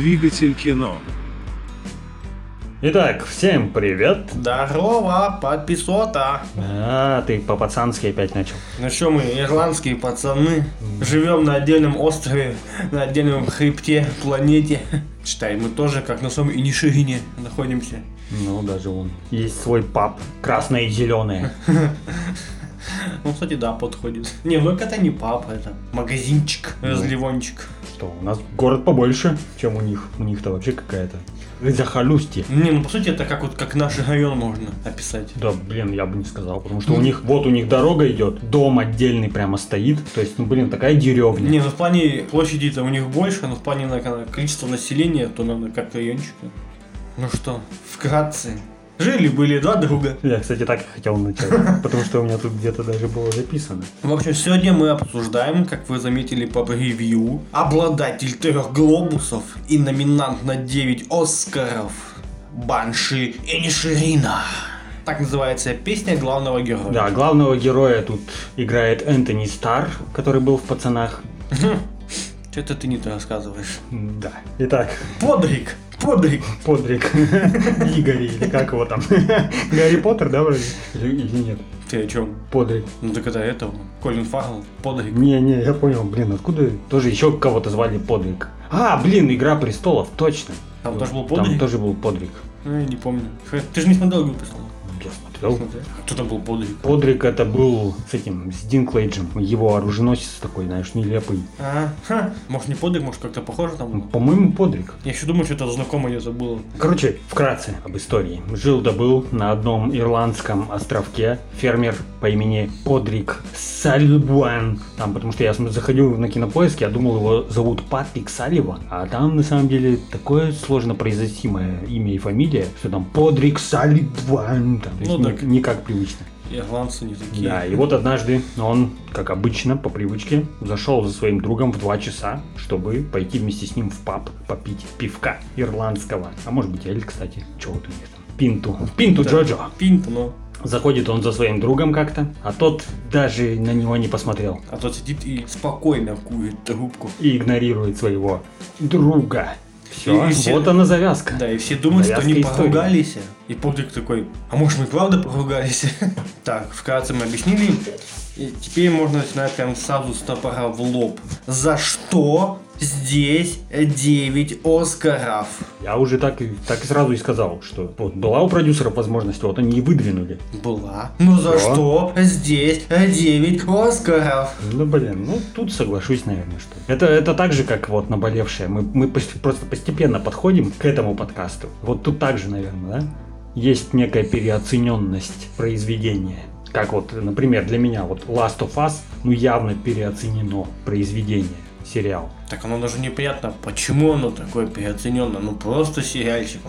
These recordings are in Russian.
Двигатель кино. Итак, всем привет. Здорово, подписота. А, ты по-пацански опять начал. Ну что мы, ирландские пацаны, живем на отдельном острове, на отдельном хребте, планете. Считай, мы тоже как на своем Иниширине находимся. Ну, даже вон. Есть свой паб. Красное и зеленое. Ну, кстати, да, подходит. Не, ну это не папа, это магазинчик, разливончик. Что, у нас город побольше, чем у них. У них-то вообще какая-то захолустье. Не, ну по сути это как вот как наш район можно описать. Да, блин, я бы не сказал, потому что у них, вот у них дорога идет, дом отдельный прямо стоит, то есть, ну, блин, такая деревня. Не, ну в плане площади-то у них больше, но в плане на количество населения, то надо как райончика. Ну что, вкратце, Жили-были два друга. Я, кстати, так и хотел начать, потому что у меня тут где-то даже было записано. В общем, сегодня мы обсуждаем, как вы заметили по превью, обладатель трех глобусов и номинант на 9 Оскаров Банши Эниширина. Так называется песня главного героя. Да, главного героя тут играет Энтони Стар, который был в «Пацанах». Что-то ты не то рассказываешь. Да. Итак. Подрик. Подрик. Подрик. Игорь, или как его там? Гарри Поттер, да, вроде? Или, или нет? Ты о чем? Подрик. Ну так это этого. Колин Фаррелл. Подрик. Не-не, я понял, блин, откуда тоже еще кого-то звали Подрик? А, блин, Игра престолов, точно. Там тоже был Подрик? Там тоже был Подрик. Ну, я не помню. Ты же не смотрел престолов? Я смотрел. Кто там был Подрик? Подрик это был с этим, с Динклейджем. Его оруженосец такой, знаешь, нелепый. А, ха. Может не Подрик, может как-то похоже там? По-моему, Подрик. Я еще думаю, что это знакомое я забыл. Короче, вкратце об истории. Жил да был на одном ирландском островке фермер по имени Подрик Сальбуан. Там, потому что я заходил на кинопоиск, я думал, его зовут Патрик Салливан. А там, на самом деле, такое сложно произносимое имя и фамилия, что там Подрик Салливан. Там, Ну так. не, не как привычно. Ирландцы не такие. Да, и вот однажды он, как обычно, по привычке, зашел за своим другом в 2 часа, чтобы пойти вместе с ним в паб попить пивка ирландского. А может быть, эль, кстати. Чего вот у них там? Пинту. Пинту Да. Джоджо. Пинт, но. Заходит он за своим другом как-то, а тот даже на него не посмотрел. А тот сидит и спокойно курит трубку. И игнорирует своего друга. Все, И все- вот она завязка. Да, и все думают, что они Завязка истории. поругались. И Подрик такой, а может мы правда поругались? Так, вкратце мы объяснили. И теперь можно начинать прям сразу с топора в лоб. За что здесь 9 Оскаров? Я уже так, и- так и сразу и сказал, что вот была у продюсеров возможность, вот они и выдвинули. Была. Ну за Что? что здесь 9 Оскаров? Ну, блин, ну тут соглашусь, наверное, что. Это, это так же, как вот наболевшее. Мы, мы просто постепенно подходим к этому подкасту. Вот тут также, наверное, да? Есть некая переоцененность произведения. Как вот, например, для меня вот Last of Us, ну явно переоценено произведение, сериал. Так оно даже непонятно, почему оно такое переоцененное. Ну просто сериальчик,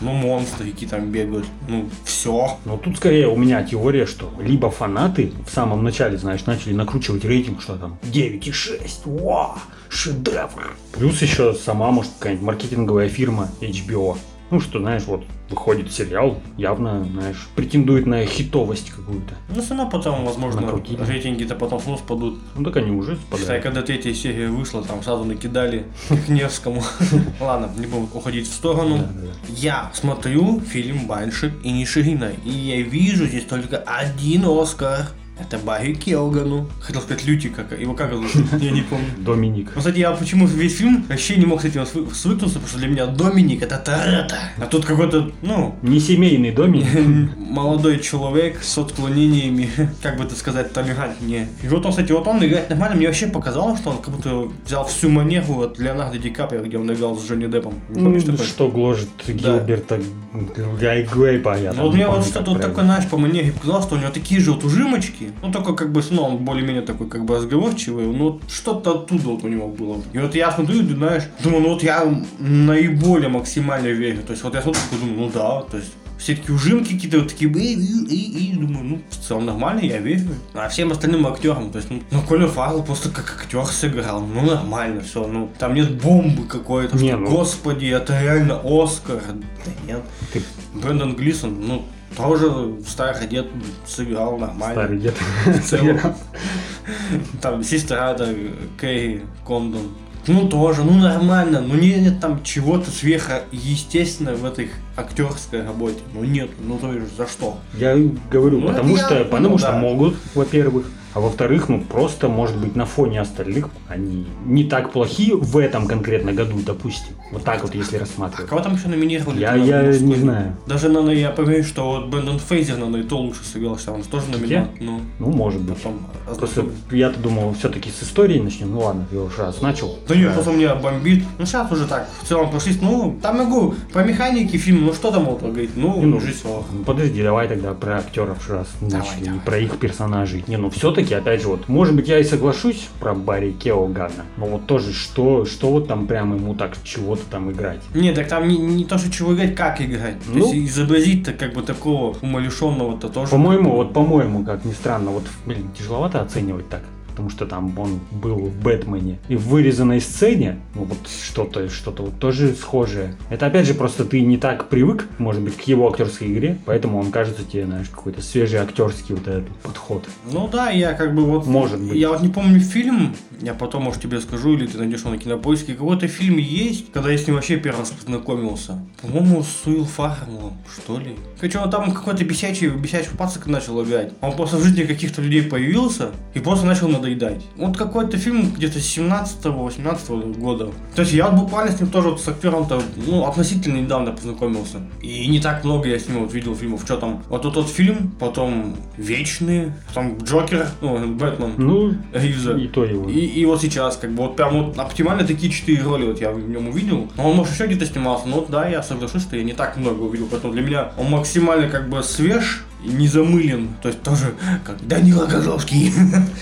ну, монстрики там бегают, ну все. Но тут скорее у меня теория, что либо фанаты в самом начале, знаешь, начали накручивать рейтинг, что там 9,6, вау, шедевр. Плюс еще сама, может, какая-нибудь маркетинговая фирма HBO. Ну, что, знаешь, вот выходит сериал, явно, знаешь, претендует на хитовость какую-то. Ну все равно потом, возможно, Накрутили. рейтинги-то потом снова спадут. Ну, так они уже Считай, спадают. когда третья серия вышла, там сразу накидали к Невскому. Ладно, не будем уходить в сторону. Я смотрю фильм Банши и Ниширина, и я вижу здесь только один Оскар. Это Барри Келгану. Хотел сказать Люти, как его как зовут? Я не помню. Доминик. Ну, кстати, я почему весь фильм вообще не мог с этим свы- свыкнуться, потому что для меня Доминик это Торетто. А тут какой-то, ну, Не семейный домик. молодой человек с отклонениями, как бы это сказать, толерантнее. И вот он, кстати, вот он играет нормально, мне вообще показалось, что он как будто взял всю манеру от Леонардо Ди Каприо, где он играл с Джонни Деппом. Не помнишь Ну, что гложет Гилберта Гай Грейпа, я Ну, вот не мне вот что-то такое, знаешь, по манере показалось, что у него такие же вот ужимочки. Ну, только как бы, ну, он более-менее такой, как бы разговорчивый. Вот что-то оттуда вот у него было. И вот я смотрю, и, знаешь, думаю, ну вот я наиболее максимально верю. То есть вот я смотрю, такой думаю, ну да, то есть все такие ужимки какие-то вот такие, и, и, и, и, думаю, ну, в целом нормально, я верю. А всем остальным актерам, то есть, ну, ну Колин Фаррелл просто как актер сыграл, ну, нормально все, ну, там нет бомбы какой-то, Не, что, ну- господи, это реально Оскар. Да нет. Ты Брэндон Глисон, ну, тоже старый дед сыграл нормально. старый дед. В целом. Там сестра это Кэрри Кондон Ну тоже, ну нормально, ну не- нет там чего-то сверхъестественного в этой актерской работе. Ну нет, ну то есть за что? Я говорю, Ну, потому я что, потому что да. могут, во-первых, а во-вторых, ну просто, может быть, на фоне остальных они не так плохие в этом конкретно году, допустим. Вот так вот, если А рассматривать. кого там еще номинировали? Я, на я мужской? не знаю. Даже, наверное, я поверю, что вот Брэндон Фейзер, наверное, и то лучше сыграл, что он же тоже номинант. Ну, Ну, может быть. потом... Просто я-то думал, все-таки с истории начнем. Ну ладно, я уже раз начал. Да нет, просто меня бомбит. Ну сейчас уже так, в целом прошлись. Ну, там могу по механике фильма, ну что там можно говорить? Ну, Не, ну, режиссер. Ну, Подожди, давай тогда про актеров раз Давай, начали, давай. про их персонажей. Не, ну все-таки, опять же, вот, может быть, я и соглашусь про Барри Кеогана, но вот тоже, что, что вот там прям ему так чего-то там играть? Не, так там не, не то, что чего играть, как играть. То Ну. есть изобразить-то как бы такого умалишенного-то тоже. По-моему, вот по-моему, как ни странно, вот, блин, тяжеловато оценивать так. Потому что там он был в Бэтмене. И в вырезанной сцене, ну вот что-то, что-то вот тоже схожее. Это опять же просто ты не так привык, может быть, к его актерской игре, поэтому он кажется тебе, знаешь, какой-то свежий актерский вот этот подход. Ну да, я как бы вот... Может быть. Я вот не помню фильм, я потом, может, тебе скажу, или ты найдешь его на кинопоиске. Какой-то фильм есть, когда я с ним вообще первый раз познакомился. По-моему, с Уилл Фарреллом, что ли. Короче, он там какой-то бесячий, бесячий пацак начал играть. Он просто в жизни каких-то людей появился и просто начал надоедать. Вот какой-то фильм где-то 17-18 года. То есть я буквально с ним тоже вот с актером-то, ну, относительно недавно познакомился. И не так много я с ним вот видел фильмов. Что там? Вот тот, тот фильм, потом Вечные, потом Джокер, ну, Бэтмен. Ну, Ривза. и то его. И, и вот сейчас, как бы, вот прям вот оптимально такие четыре роли вот я в нем увидел. Но он, может, еще где-то снимался, но вот да, я соглашусь, что я не так много увидел, поэтому для меня он максимально как бы свеж не замылен. То есть тоже как Данила Козловский.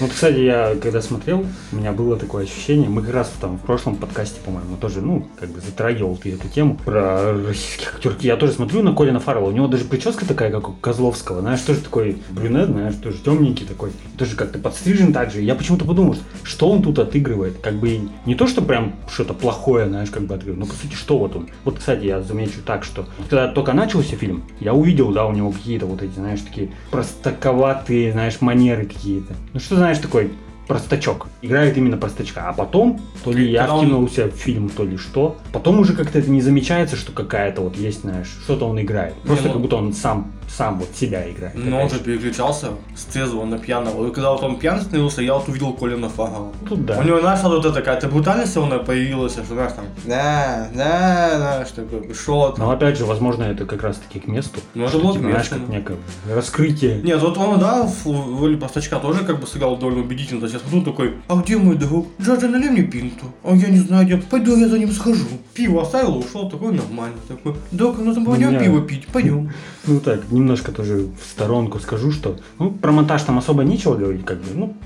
Вот, кстати, я когда смотрел, у меня было такое ощущение, мы как раз там в прошлом подкасте, по-моему, тоже, ну, как бы затрагивал ты эту тему про российских актеров. Я тоже смотрю на Колина Фаррелла, у него даже прическа такая, как у Козловского, знаешь, тоже такой брюнет, знаешь, тоже темненький такой, тоже как-то подстрижен так же. Я почему-то подумал, что он тут отыгрывает, как бы не то, что прям что-то плохое, знаешь, как бы отыгрывает, но по сути, что вот он. Вот, кстати, я замечу так, что когда только начался фильм, я увидел, да, у него какие-то вот эти, знаешь, такие простаковатые, знаешь, манеры какие-то. Ну что, знаешь, такой простачок. Играет именно простачка. А потом, то ли я Когда он- втянулся в фильм, то ли что. Потом уже как-то это не замечается, что какая-то вот есть, знаешь, что-то он играет. Просто ну- как будто он сам, сам вот себя играет. Но он же переключался с трезвого на пьяного. И когда вот он пьяный становился, я вот увидел Колина Фаррелла. Тут да. У него, знаешь, вот эта какая-то брутальность она появилась, что, знаешь, там, да, да, знаешь, такой, шел там. Но опять же, возможно, это как раз таки к месту. Ну, это Что, было к месту, да. некое раскрытие. Нет, вот он, да, в роли простачка тоже как бы сыграл довольно убедительно. То есть я смотрю такой, а где мой друг? Джорджа, налей мне пинту. А я не знаю, где. Пойду я за ним схожу. Пиво оставил, ушел, такой нормальный. Такой, док, ну там пойдем меня- пиво пить, пойдем. Ну так, немножко тоже в сторонку скажу, что ну, про монтаж там особо нечего говорить, как бы, ну,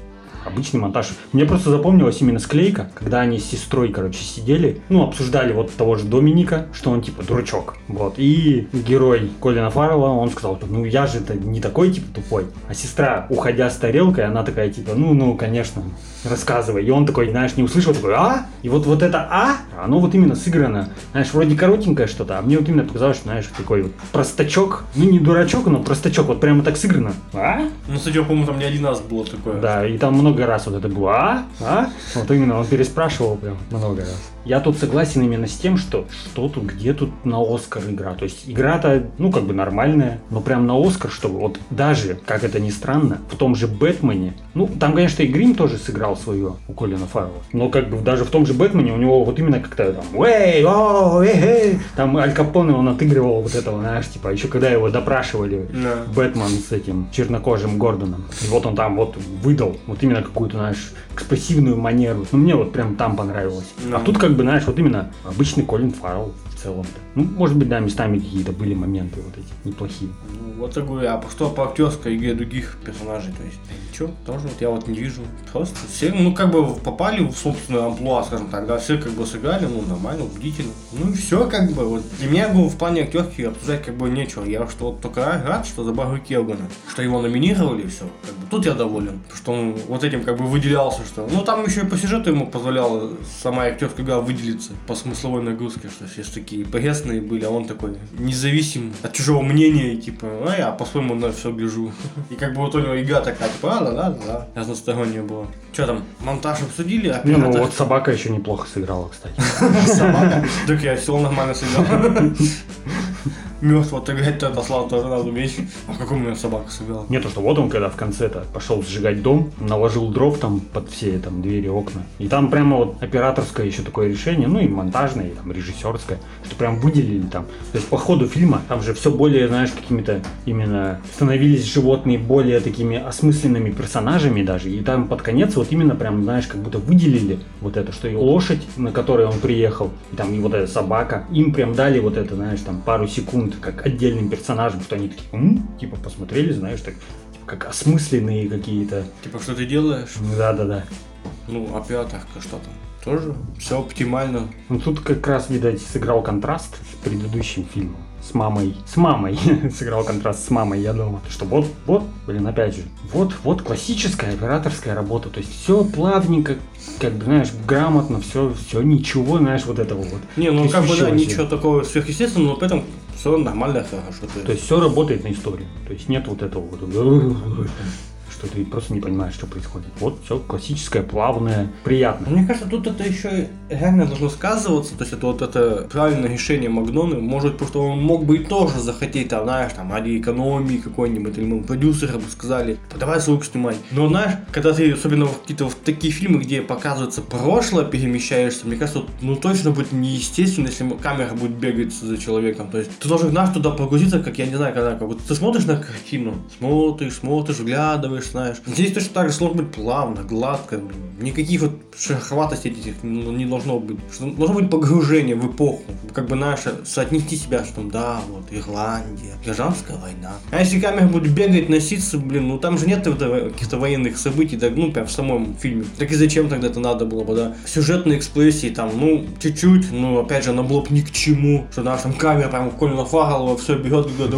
обычный монтаж. Мне просто запомнилась именно склейка, когда они с сестрой, короче, сидели, ну, обсуждали вот того же Доминика, что он типа дурачок. Вот. И герой Колина Фаррелла, он сказал, типа, ну я же-то не такой типа тупой. А сестра, уходя с тарелкой, она такая типа, ну, ну, конечно, рассказывай. И он такой, знаешь, не услышал, такой, а? И вот, вот это а, оно вот именно сыграно, знаешь, вроде коротенькое что-то, а мне вот именно показалось, что, знаешь, такой вот простачок, ну не дурачок, но простачок, вот прямо так сыграно. А? Ну, кстати, помню, там не один раз было такое. Да, и там много раз вот это было, а? А? Вот именно он переспрашивал прям много раз. Я тут согласен именно с тем, что что тут, где тут на Оскар игра. То есть игра-то, ну, как бы нормальная, но прям на Оскар, чтобы вот даже, как это ни странно, в том же Бэтмене, ну, там, конечно, и Грим тоже сыграл свое у Колина Фаррелла, но как бы даже в том же Бэтмене у него вот именно как-то там, эй, о, эй, эй, там Аль Капоне он отыгрывал вот этого, знаешь, типа, еще когда его допрашивали, Да. Бэтмен с этим чернокожим Гордоном. И вот он там вот выдал вот именно какую-то, знаешь, экспрессивную манеру. Ну, мне вот прям там понравилось. А Ну. тут как бы, знаешь, вот именно обычный Колин Фаррелл в целом-то. Ну, может быть, да, местами какие-то были моменты вот эти неплохие. Ну, вот говорю, а что по актерской игре других персонажей? То есть, ничего, тоже вот я вот не вижу. Просто все, ну, как бы попали в собственную амплуа, скажем так, да, все как бы сыграли, ну, нормально, убедительно. Ну и все, как бы, вот. Для меня, говорю, в плане актерки обсуждать как бы нечего. Я что вот только рад, что за Барри Келгана, что его номинировали, и все. Как бы, тут я доволен, что он вот этим как бы выделялся, что... Ну, там еще и по сюжету ему позволяла сама актерская игра выделиться по смысловой нагрузке, что есть такие пресные были, а он такой независим от чужого мнения, и типа, а я по-своему на все гляжу. И как бы вот у него игра такая, типа, а, да, да, да, разносторонняя была. Что там, монтаж обсудили? Не, ну Оператор- вот собака еще неплохо сыграла, кстати. Собака? Так я все нормально сыграл. Мертвого отыграть-то отослал тоже надо уметь. А у меня собака сыграла? Не то, что вот он, когда в конце-то пошел сжигать дом, наложил дров там под все там двери, окна. И там прямо вот операторское еще такое решение, ну и монтажное, и там режиссерское, что прям выделили там. То есть по ходу фильма там же все более, знаешь, какими-то именно становились животные более такими осмысленными персонажами даже. И там под конец вот именно прям, знаешь, как будто выделили вот это, что и лошадь, на которой он приехал, и там и вот эта собака, им прям дали вот это, знаешь, там пару секунд как отдельным персонажам, что они такие, «М?» типа посмотрели, знаешь, так типа, как осмысленные какие-то. Типа, что ты делаешь? Да-да-да. Ну, операторка что там? Тоже все оптимально. Ну тут как раз, видать, сыграл контраст с предыдущим фильмом. С мамой. С мамой. сыграл контраст с мамой, я думаю. Что вот, вот, блин, опять же. Вот, вот классическая операторская работа. То есть все плавненько, как бы, знаешь, грамотно, все, все, ничего, знаешь, вот этого вот. Не, ну как бы да, ничего такого сверхъестественного, но при этом все нормально, хорошо. То есть все работает на историю. То есть нет вот этого вот, что ты просто не понимаешь, что происходит. Вот все классическое, плавное, приятное. Мне кажется, тут это еще реально должно сказываться, то есть это вот это правильное решение Магноны, может, что он мог бы и тоже захотеть, там, знаешь, там, ради экономии какой-нибудь, или мы продюсеры бы сказали, давай звук снимать. Но, знаешь, когда ты, особенно в какие-то в такие фильмы, где показывается прошлое, перемещаешься, мне кажется, ну точно будет неестественно, если камера будет бегать за человеком. То есть ты должен, знаешь, туда погрузиться, как я не знаю, когда, как вот ты смотришь на картину, смотришь, смотришь, вглядываешь, знаешь. Здесь точно так же должно быть плавно, гладко, никаких вот шероховатостей этих ну, не должно быть. Должно быть погружение в эпоху, как бы наше, соотнести себя, что там, да, вот, Ирландия, гражданская война. А если камера будет бегать, носиться, блин, ну там же нет каких-то военных событий, да, ну, прям в самом фильме. Так и зачем тогда это надо было бы, да? Сюжетные эксплессии там, ну, чуть-чуть, ну, опять же, на блок ни к чему, что наша там камера прям Колина Фаррелла все бегет, бегет,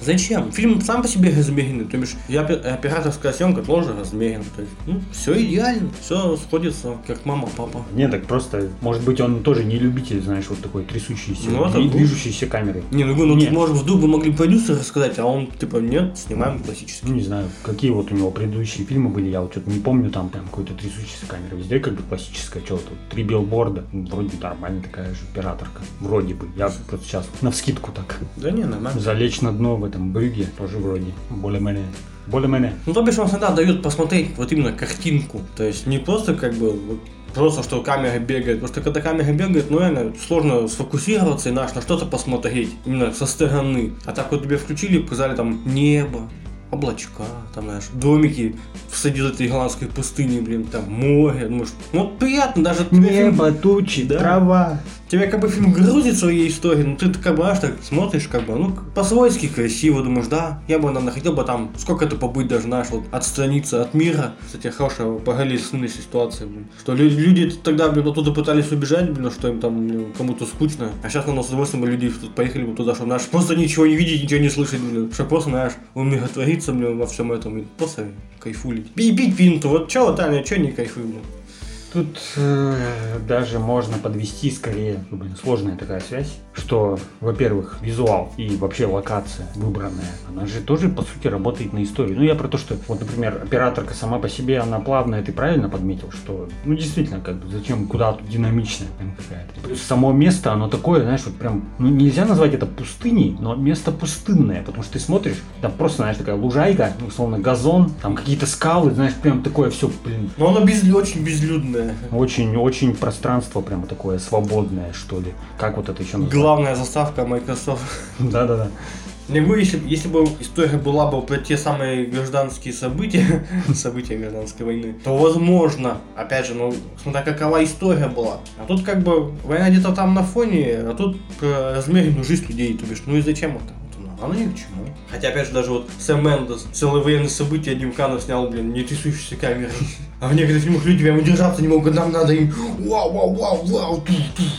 Зачем? Фильм сам по себе размеренный, то бишь и опе- операторская съемка тоже размерена, то есть, ну, все идеально, все сходится, как мама, папа. Не, так просто, может быть, он тоже не любитель, знаешь, вот такой трясущейся, Ну, это и будет. движущейся камеры. Не, ну, ну, Не. тут, может, вдруг бы могли продюсеры сказать, а он, типа, нет, снимаем классический. Ну, не знаю, какие вот у него предыдущие фильмы были, я вот что-то не помню, там прям какой-то трясущейся камеры. Везде как бы классическая, что тут, три билборда, вроде нормальная такая же операторка, вроде бы. Я просто сейчас на вскидку так. Да не, нормально. Залечь на дно в этом брюге тоже вроде, более-менее, более-менее. Ну, то бишь, он всегда дает посмотреть вот именно картинку. То есть не просто как бы вот просто, что камера бегает. Потому что когда камера бегает, ну реально сложно сфокусироваться и на что-то посмотреть. Именно со стороны. А так вот тебе включили, показали там небо, облачка, там, знаешь, домики в среди этой голландской пустыни, блин, там море. Думаешь, ну вот приятно, даже тебе фильм- тучи, Да. трава. Тебя как бы фильм грузит своей истории, но ты как бы, знаешь, так смотришь, как бы, ну, по-свойски красиво, думаешь, да, я бы, наверное, хотел бы там, сколько это побыть даже, знаешь, вот, отстраниться от мира. Кстати, хорошая параллельная ситуация, блин. Что лю- люди тогда, блин, оттуда пытались убежать, блин, что им там блин, кому-то скучно. А сейчас, наверное, с удовольствием люди тут поехали бы туда, чтобы, знаешь, просто ничего не видеть, ничего не слышать, блин. Чтобы просто, знаешь, умиротвориться, блин, во всем этом, и просто кайфулить. И пить пинту, вот чё, Таня, чё не кайфуй, блин? Тут э, даже можно подвести скорее, ну, блин, сложная такая связь, что, во-первых, визуал и вообще локация выбранная, она же тоже, по сути, работает на историю. Ну, я про то, что, вот, например, операторка сама по себе, она плавная, ты правильно подметил, что, ну, действительно, как бы, зачем, куда тут динамичная прям какая-то. Плюс само место, оно такое, знаешь, вот прям, ну, нельзя назвать это пустыней, но место пустынное, потому что ты смотришь, там просто, знаешь, такая лужайка, ну, условно, газон, там какие-то скалы, знаешь, прям такое все, блин, Но оно без, очень безлюдное. очень-очень пространство прямо такое свободное, что ли. Как вот это еще назвать? Главная заставка Microsoft. Да-да-да. Не говорю, если, если бы история была бы про те самые гражданские события, события гражданской войны, то возможно, опять же, ну, смотря какова история была. А тут как бы война где-то там на фоне, а тут про размеренную жизнь людей, то бишь, ну и зачем это? Вот оно, ни к чему. Хотя, опять же, даже вот Сэм Мендес целые военные события Дим Канов снял, блин, не трясущейся камерой. А в некоторых фильмах люди прям удержаться не могут, нам надо им вау, вау, вау, вау,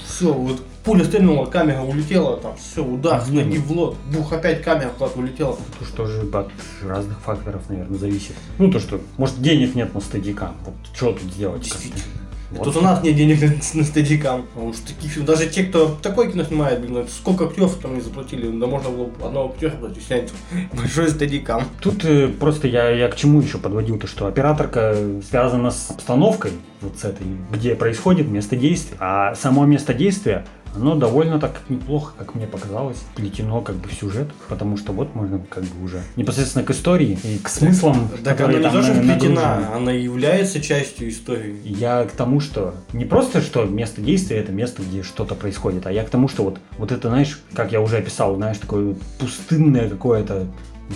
все, вот пуля стрельнула, камера улетела, там, все, удар, Мгм. ноги в лоб, бух, опять камера куда-то улетела. Тут что же от разных факторов, наверное, зависит. Ну, то, что, может, денег нет на стадика. Вот что тут сделать? как-то? Действительно. Вот. Тут у нас нет денег на, на стадикам. А уж таких фильмов- даже те, кто такое кино снимает, блин, сколько актеров там не заплатили, да можно было бы одного актера платить, снять большой стадикам. Тут э, просто я, я к чему еще подводил, то что операторка связана с обстановкой, вот с этой, где происходит место действия. А само место действия, оно довольно так неплохо, как мне показалось, плетено как бы в сюжет, потому что вот можно как бы уже непосредственно к истории и к смыслам, Так она не там то, что на- нагружены. вплетена, она является частью истории. Я к тому, что не просто, что место действия это место, где что-то происходит, а я к тому, что вот, вот это, знаешь, как я уже описал, знаешь, такое пустынное какое-то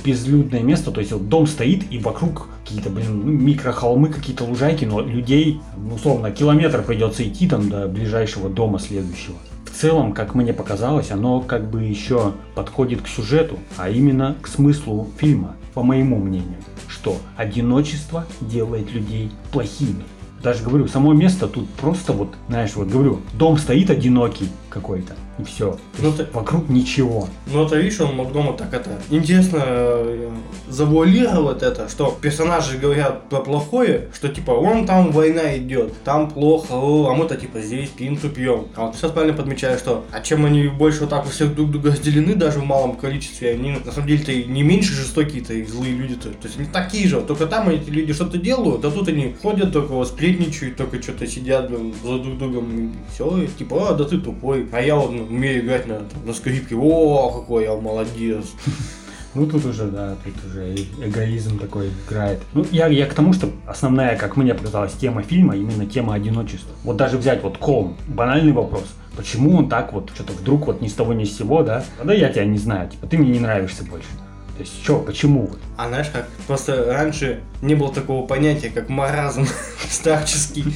безлюдное место, то есть вот дом стоит и вокруг какие-то, блин, ну, микрохолмы, какие-то лужайки, но людей, ну, условно, километр придется идти там до ближайшего дома следующего. В целом, как мне показалось, оно как бы еще подходит к сюжету, а именно к смыслу фильма, по моему мнению, что одиночество делает людей плохими. Даже говорю, само место тут просто вот, знаешь, вот говорю, дом стоит одинокий какой-то, и все. Ну, ты- Вокруг ничего. Ну это видишь, он мог дома так это интересно э, завуалировать это, что персонажи говорят про плохое, что типа он там война идет, там плохо, о, а мы-то типа здесь пинту пьем. А вот сейчас правильно подмечаешь, что а чем они больше вот так у всех друг друга разделены, даже в малом количестве, они на самом деле-то и не меньше жестокие-то и злые люди-то. То есть они такие же, только там эти люди что-то делают, а тут они ходят только вот сплетничают, только что-то сидят за друг другом, все, и типа, а, да ты тупой, а я вот умею играть на, на скрипке, о, какой я молодец. Ну тут уже, да, тут уже эгоизм такой играет. Ну, я, я к тому, что основная, как мне показалась, тема фильма, именно тема одиночества. Вот даже взять вот Колм, банальный вопрос. Почему он так вот, что-то вдруг вот ни с того ни с сего, да? Да я тебя не знаю, типа, ты мне не нравишься больше. То есть, что, почему? А знаешь как? Просто раньше не было такого понятия, как маразм старческий.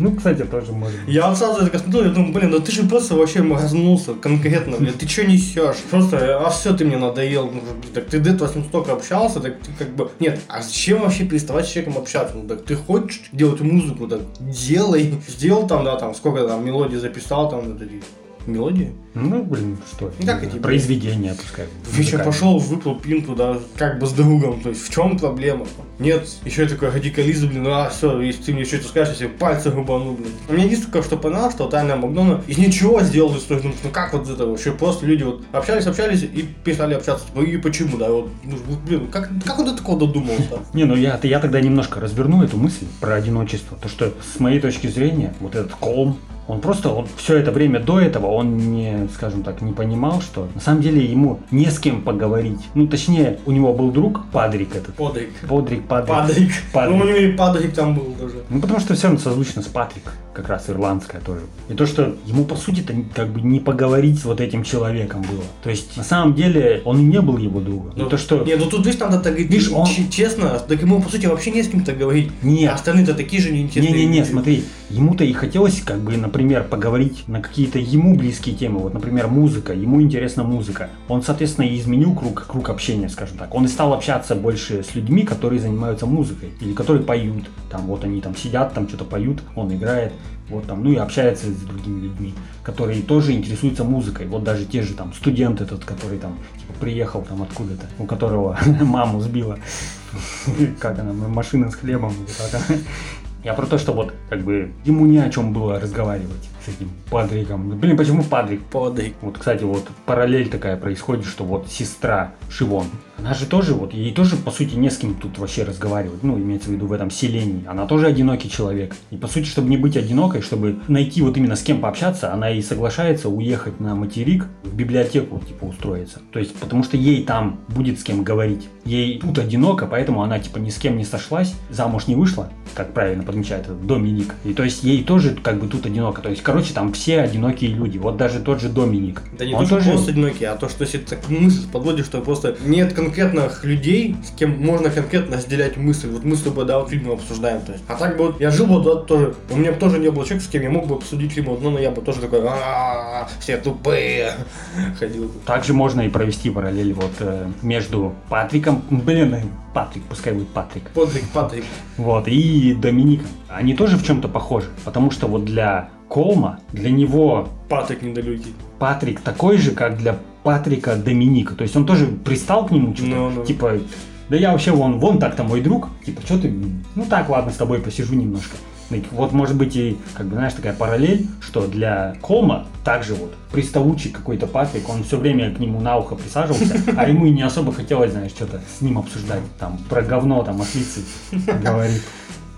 Ну, кстати, тоже может быть. Я вот сразу это смотрел, я думаю, блин, да ты же просто вообще маразнулся конкретно, блин, ты что несешь? Просто, а все, ты мне надоел. Ну, так ты до этого с ним столько общался, так ты как бы... Нет, а зачем вообще переставать с человеком общаться? Ну, так ты хочешь делать музыку, так делай. Сделал там, да, там, сколько там мелодий записал, там, вот эти мелодии. Ну, блин, что? Как эти, Произведения, пускай. Вечер пошел, выпил пинту, да, как бы с другом. То есть в чем проблема? Нет, еще такой радикализм, блин, а все, если ты мне что-то скажешь, я себе пальцы рубану, блин. Мне единственное, что понравилось, что Тайна Макдона из ничего сделала историю. Ну, ну как вот это вообще? Просто люди вот общались, общались и перестали общаться. Типа, и почему, да, вот, ну, блин, как, как он до такого додумался? Не, ну я, я тогда немножко разверну эту мысль про одиночество. То, что с моей точки зрения, вот этот колм, он просто, он все это время до этого, он не, скажем так, не понимал, что на самом деле ему не с кем поговорить. Ну, точнее, у него был друг, Падрик этот. Подрик. Подрик, Падрик. Падрик. Падрик. Ну, у него и Падрик там был даже. Ну, потому что все равно созвучно с Патрик, как раз ирландская тоже. И то, что ему, по сути-то, как бы не поговорить с вот этим человеком было. То есть, на самом деле, он и не был его другом. И то, что... Не, ну тут, видишь, надо так Видишь, он- честно, так ему, по сути, вообще не с кем-то говорить. Нет. А остальные-то такие же неинтересные. Не-не-не, смотри, ему-то и хотелось, как бы, например, поговорить на какие-то ему близкие темы. Вот, например, музыка. Ему интересна музыка. Он, соответственно, и изменил круг, круг общения, скажем так. Он и стал общаться больше с людьми, которые занимаются музыкой. Или которые поют. Там вот они там сидят, там что-то поют, он играет. Вот там, ну и общается с другими людьми, которые тоже интересуются музыкой. Вот даже те же там студент этот, который там типа приехал там откуда-то, у которого маму сбила. Как она, машина с хлебом. Я про то, что вот как бы ему не о чем было разговаривать с этим Падриком. Блин, почему Падрик? Подрик. Вот, кстати, вот параллель такая происходит, что вот сестра Шивон, она же тоже, вот ей тоже, по сути, не с кем тут вообще разговаривать, ну, имеется в виду в этом селении. Она тоже одинокий человек. И, по сути, чтобы не быть одинокой, чтобы найти вот именно с кем пообщаться, она и соглашается уехать на материк, в библиотеку, типа, устроиться. То есть, потому что ей там будет с кем говорить. Ей тут одиноко, поэтому она, типа, ни с кем не сошлась, замуж не вышла, как правильно подмечает этот Доминик. И то есть, ей тоже, как бы, тут одиноко. То есть, короче, там все одинокие люди. Вот даже тот же Доминик. Да не Он то, что тоже- просто одинокие, а то, что если так мысль подводишь, что просто нет конкретных людей, с кем можно конкретно разделять мысль. Вот мы с тобой, да, вот фильмы обсуждаем. То есть. А так бы вот я жил бы, да, тоже, у меня бы тоже не было человека, с кем я мог бы обсудить фильм, но я бы тоже такой, «А, все тупые, ходил. Также можно и провести параллель вот э, между Патриком, блин, Патрик, пускай будет Патрик, Подрик, Патрик. вот, и Домиником. Они тоже в чем-то похожи, потому что вот для Колма, для него Патрик недалекий. Патрик такой же, как для Патрика Доминика. То есть он тоже пристал к нему, что-то, Ну, ну. типа, да я вообще вон, вон так-то мой друг, типа, что ты, ну так, ладно, с тобой посижу немножко. Вот может быть и, как бы, знаешь, такая параллель, что для Колма также вот приставучий какой-то Патрик, он все время к нему на ухо присаживался, а ему и не особо хотелось, знаешь, что-то с ним обсуждать, там, про говно, там, ослицы говорит.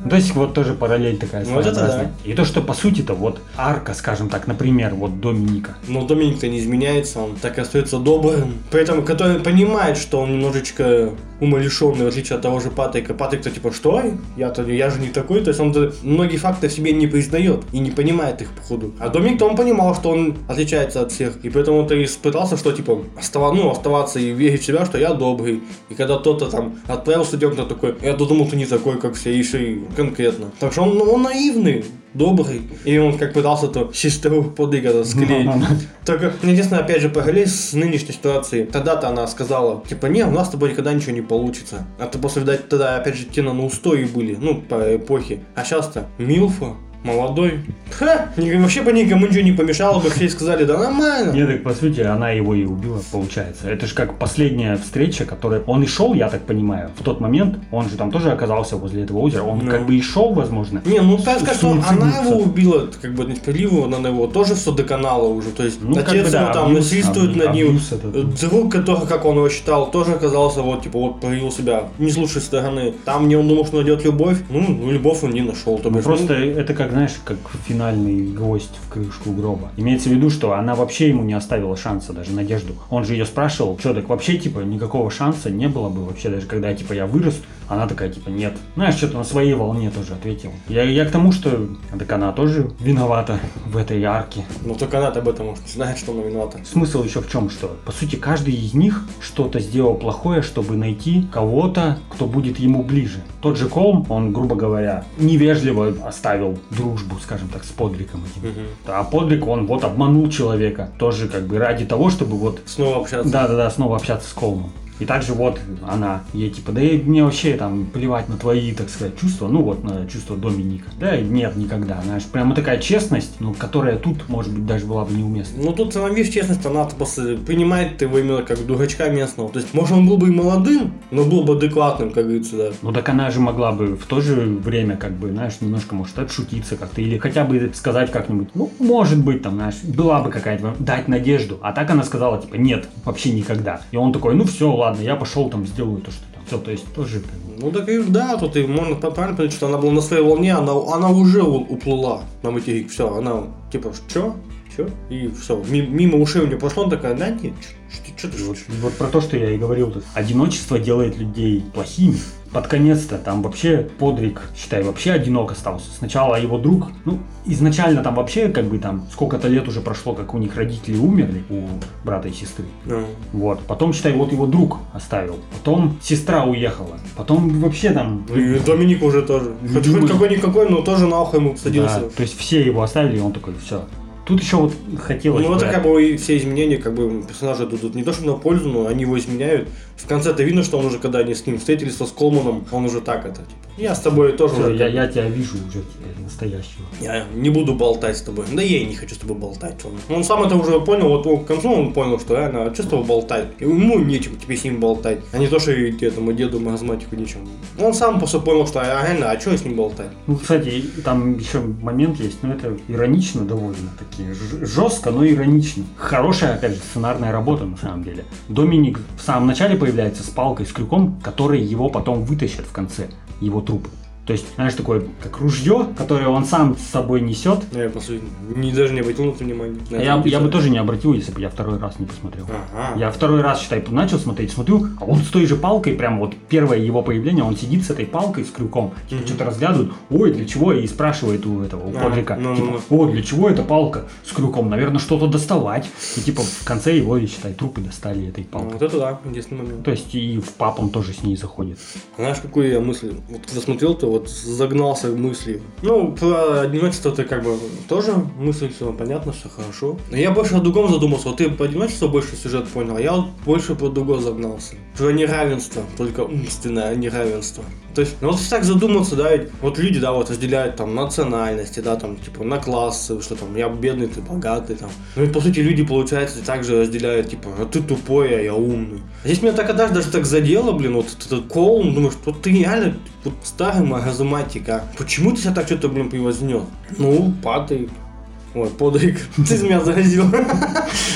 Ну, то есть вот тоже параллель такая Ну, вот это своеобразная. И то, что по сути-то вот арка, скажем так, например, вот Доминика. Но Доминик-то не изменяется, он так и остается добрым. При этом, который понимает, что он немножечко умалишенный, в отличие от того же Патрика. Патрик-то типа, что? Я-то, я же не такой. То есть он многие факты в себе не признает и не понимает их, походу. А Доминик-то он понимал, что он отличается от всех. И поэтому он-то и пытался, что типа, остава, ну, оставаться и верить в себя, что я добрый. И когда кто-то там отправился где-то такой, я думал, ты не такой, как все, еще и конкретно. Так что он, ну, он наивный добрый. И он как пытался то сестру подыграть, склеить. Только, единственное, опять же, параллель с нынешней ситуацией. Тогда-то она сказала, типа, не, у нас с тобой никогда ничего не получится. А то после, видать, тогда, опять же, те на устои были, ну, по эпохе. А сейчас-то Милфа, молодой. Ха! Вообще бы никому ничего не помешало бы, все сказали, да нормально. Нет, так по сути она его и убила, получается. Это же как последняя встреча, которая... Он и шел, я так понимаю, в тот момент, он же там тоже оказался возле этого озера, он Ну. как бы и шел, возможно. Не, ну так сказать, что она его убила, как бы несправедливо, она его тоже все доконала уже. То есть Ну, как отец бы, да, его там абьюз- насильствует аб- над ним. абьюз это- Э, Друг, который, как он его считал, тоже оказался вот, типа, вот проявил себя не с лучшей стороны. Там, где он думал, что найдет любовь, ну, ну, любовь он не нашел. То Ну, бишь, просто это как, знаешь, как финальный гвоздь в крышку гроба. Имеется в виду, что она вообще ему не оставила шанса, даже надежду. Он же ее спрашивал, что так вообще, типа, никакого шанса не было бы вообще, даже когда, типа, я вырасту. Она такая, типа, нет. Знаешь, что-то на своей волне тоже ответила. Я, я к тому, что так она тоже виновата в этой арке. ну, только она об этом может не знает, что она виновата. Смысл еще в чем, что, по сути, каждый из них что-то сделал плохое, чтобы найти кого-то, кто будет ему ближе. Тот же Колм, он, грубо говоря, невежливо оставил дружбу, скажем так, с Подриком этим. Мгм. А Подрик, он вот обманул человека, тоже как бы ради того, чтобы вот, Снова общаться. да-да-да, снова общаться с Колмом. И также вот она, ей типа, да и мне вообще там плевать на твои, так сказать, чувства, ну вот на чувства Доминика. Да, нет, никогда, знаешь, прямо такая честность, ну, которая тут, может быть, даже была бы неуместна. Ну тут сама видишь, честность, она просто принимает его именно как дурачка местного. То есть, может, он был бы и молодым, но был бы адекватным, как говорится, да. Ну так она же могла бы в то же время, как бы, знаешь, немножко, может, отшутиться как-то, или хотя бы сказать как-нибудь, ну, может быть, там, знаешь, была бы какая-то, дать надежду. А так она сказала, типа, нет, вообще никогда. И он такой, ну все, ладно, я пошел там, сделаю то, что там. Все, то есть тоже Ну так и да, тут и можно правильно понять, что она была на своей волне, она, она уже уплыла на материк, все, она типа, что? Че? И все, мимо ушей у нее прошло, она такая, да нет, что ты Вот, вот про то, что я и говорил, одиночество делает людей плохими. Под конец-то там вообще Подрик, считай, вообще одинок остался. Сначала его друг, ну, изначально там вообще как бы там сколько-то лет уже прошло, как у них родители умерли, у брата и сестры. Ну, Вот, потом, считай, вот его друг оставил, потом сестра уехала, потом вообще там... и Доминик уже тоже. Хоть, хоть какой-никакой, но тоже на ухо ему садился. Да, то есть все его оставили, и он такой, все. Тут еще вот хотелось... Ну, бы- как бы все изменения, как бы персонажи идут не то, что на пользу, но они его изменяют. В конце-то видно, что он уже, когда они с ним встретились, со Сколманом, он уже так это, типа, я с тобой тоже Всё, уже я, я тебя вижу уже настоящего. Я не буду болтать с тобой. Да я и не хочу с тобой болтать. Он, он сам это уже понял, вот к концу он понял, что реально, а что с тобой болтать? Ему нечем тебе с ним болтать. А не то, что и этому деду маразматику нечем. Он сам просто понял, что а, реально, а что с ним болтать? Ну, кстати, там еще момент есть, но это иронично довольно таки. Жестко, но иронично. Хорошая, опять же, сценарная работа на самом деле. Доминик в самом начале появляется с палкой, с крюком, который его потом вытащит в конце, его труп. То есть, знаешь, такое, как ружье, которое он сам с собой несет. Ну, Я, по сути, не, даже не обратил на это внимание. На А я, я бы тоже не обратил, если бы я второй раз не посмотрел. Ага. Я второй раз, считай, начал смотреть, смотрю, а он с той же палкой, прям вот первое его появление, он сидит с этой палкой, с крюком, типа Мгм. что-то разглядывает, ой, для чего, и спрашивает у этого, у Ага, Подрика, ну, типа, ну, о, для чего эта палка с крюком, наверное, что-то доставать. И типа в конце его, и, считай, трупы достали этой Ну, палкой. Вот это да, единственный момент. То есть и в пап он тоже с ней заходит. Знаешь, какую я мысль? Вот когда смотрел, то вот загнался мысли. Ну, про одиночество ты как бы тоже мысль, все понятно, все хорошо. Но я больше о другом задумался. Вот ты по одиночеству больше сюжет понял, а я вот больше про другое загнался. Про неравенство, только умственное неравенство. То есть, ну вот если так задуматься, да, ведь вот люди, да, вот разделяют там национальности, да, там, типа, на классы, что там, я бедный, ты богатый, там. Ну и по сути люди, получается, также разделяют, типа, а ты тупой, а я умный. А здесь меня так однажды даже так задело, блин, вот этот Коул, думаешь, вот ты реально вот старый газоматика. Почему ты себя так что-то, блин, превознес? Ну, Патрик. Ой, Подрик. Ты меня заразил.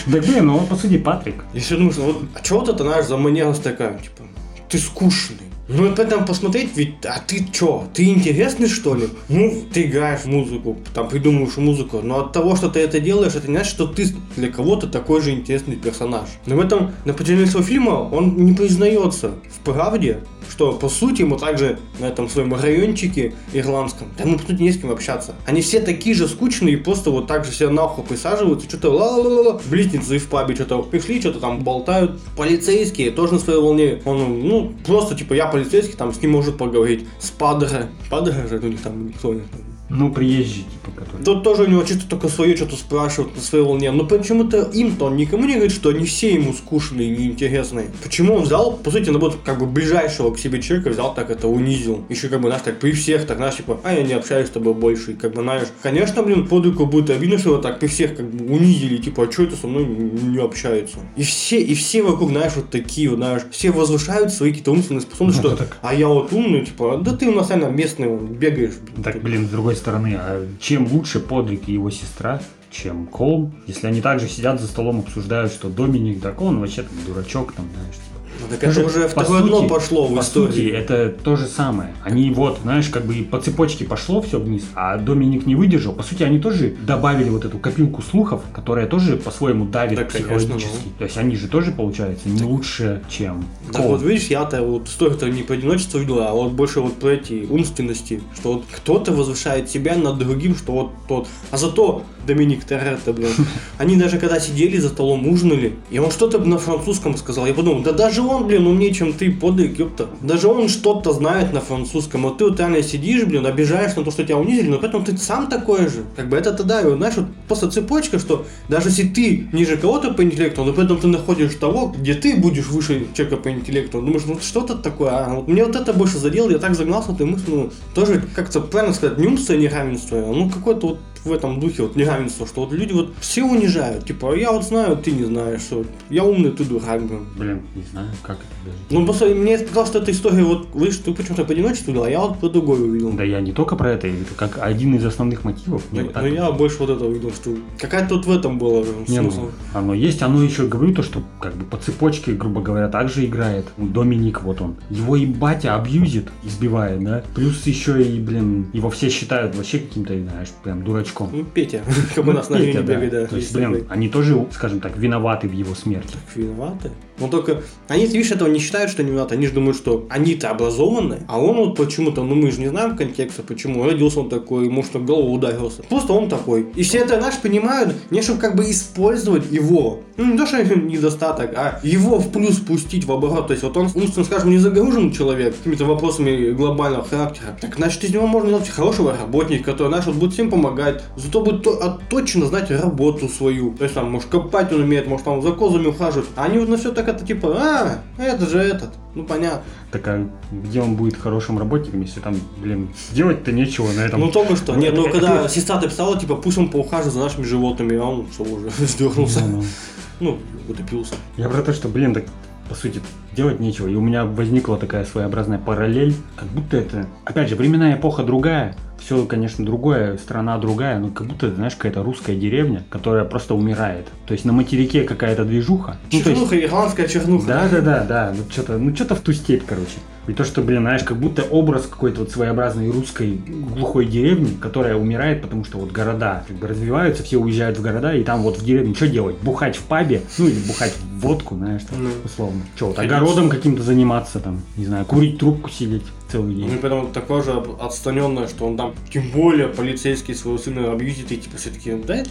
Да блин, ну он по сути Патрик. И все думаешь, ну вот, а чего ты, знаешь, заманилась такая, типа, ты скучный. Ну и поэтому посмотреть, ведь, а ты чё, ты интересный что ли? Ну, ты играешь музыку, там придумываешь музыку, но от того, что ты это делаешь, это не значит, что ты для кого-то такой же интересный персонаж. Но в этом, на протяжении своего фильма, он не признается в правде, что по сути ему также на этом своем райончике ирландском, да ему по сути не с кем общаться. Они все такие же скучные и просто вот так же все нахуй присаживаются, что-то ла-ла-ла-ла, близнецы в пабе что-то пришли, что-то там болтают. Полицейские тоже на своей волне. Он, ну, просто типа я полицейский, там с ним может поговорить. С Падре. Падре же них там никто не Ну, приезжий, типа, который. Тут тоже у него чисто только свое что-то спрашивают на своей волне. Но почему-то им-то он никому не говорит, что они все ему скучные и неинтересные. Почему он взял, по сути, на вот как бы ближайшего к себе человека взял так это унизил. Еще как бы, знаешь, так при всех, так, знаешь, типа, а я не общаюсь с тобой больше. И как бы, знаешь, конечно, блин, подругу будет обидно, что его так при всех как бы унизили, типа, а что это со мной не, общается? И все, и все вокруг, знаешь, вот такие, вот, знаешь, все возвышают свои какие-то умственные способности, Ну, что, так. а я вот умный, типа, да ты у нас, наверное, местный, бегаешь. блин, Так, блин, с другой стороны, а чем лучше Подрик и его сестра, чем Колм, если они также сидят за столом, обсуждают, что Доминик Дракон вообще там дурачок, там, знаешь. Ну, так это Тоже, уже по второе дно сути- пошло в по истории. сути, это то же самое. Они вот, знаешь, как бы по цепочке пошло все вниз, а Доминик не выдержал. По сути, они тоже добавили вот эту копилку слухов, которая тоже по-своему давит Да, конечно, психологически. ну. То есть они же тоже, получается, не лучше, чем Так Колм. вот, видишь, я-то вот историю-то не про одиночество видел, а вот больше вот про эти умственности, что вот кто-то возвышает себя над другим, что вот тот. А зато Доминик Торетто, блин, они даже когда сидели за столом, ужинали, и он что-то на французском сказал, я подумал, да даже он, блин, умнее, чем ты, подлик, ёпта. Даже он что-то знает на французском, а ты вот реально сидишь, блин, обижаешь на то, что тебя унизили, но поэтому ты сам такой же. Как бы это тогда, и знаешь, вот просто цепочка, что даже если ты ниже кого-то по интеллекту, но поэтому ты находишь того, где ты будешь выше человека по интеллекту, думаешь, ну что-то такое, а вот мне вот это больше задело, я так загнался, ты мысль, ну, тоже как-то правильно сказать, не умство, не равенство, а, ну какое-то вот в этом духе вот неравенство, что вот люди вот все унижают, типа, я вот знаю, ты не знаешь, что я умный, ты дурак, блин. Не знаю, как это даже. Ну, просто мне показалось, что эта история, вот, вы что, почему-то по одиночеству а я вот по другой увидел. Да я не только про это, это как один из основных мотивов. Ну, Мне вот так ну, я больше вот это увидел, что какая-то вот в этом была Не, ну, оно есть, оно еще говорю то, что как бы по цепочке, грубо говоря, также играет. Ну, Доминик, вот он. Его и батя абьюзит, избивает, да. Плюс еще и, блин, его все считают вообще каким-то, знаешь, прям дурачком. Ну, Петя, как у нас на Петя, районе да. бегает, да. То есть, блин, они тоже, скажем так, виноваты в его смерти. Так виноваты. Но только они, видишь, этого не считают, что они виноваты. Они же думают, что они-то образованные, а он вот почему-то, ну мы же не знаем контекста, почему родился он такой, может, в голову ударился. Просто он такой. И все это, знаешь, понимают, не чтобы как бы использовать его. Ну, не то, что недостаток, а его в плюс пустить в оборот. То есть вот он, умственно, скажем, не загружен человек какими-то вопросами глобального характера. Так, значит, из него можно сделать хорошего работника, который, знаешь, вот будет всем помогать. Зато будет то- а, точно знать работу свою. То есть там, может, копать он умеет, может, там за козами ухаживать. А они вот на все так это типа, а, это же этот. Ну, понятно. Так а где он будет хорошим работником, если там, блин, делать-то нечего на этом. Ну, только что. Нет, ну, когда сестра писала, типа, пусть он поухаживает за нашими животными, а он что уже, сдернулся. Ну, ну. Ну, утопился. Я про то, что, блин, так по сути делать нечего. И у меня возникла такая своеобразная параллель, как будто это, опять же, временная эпоха другая, все, конечно, другое, страна другая, но как будто, знаешь, какая-то русская деревня, которая просто умирает. То есть на материке какая-то движуха. Ну, то есть- Чернуха, ирландская чернуха. да, да, да, да. Ну что-то, ну что-то в ту степь, короче. И то, что, блин, знаешь, как будто образ какой-то вот своеобразной русской глухой деревни, которая умирает, потому что вот города как бы развиваются, все уезжают в города, и там вот в деревне что делать? Бухать в пабе, ну или бухать в водку, знаешь, там, Ну. условно. Что, вот Конечно. Огородом каким-то заниматься, там, не знаю, курить трубку сидеть целый Ну и день. потом такое же отстраненное, что он там, тем более полицейский своего сына абьюзит, и типа все таки да, это,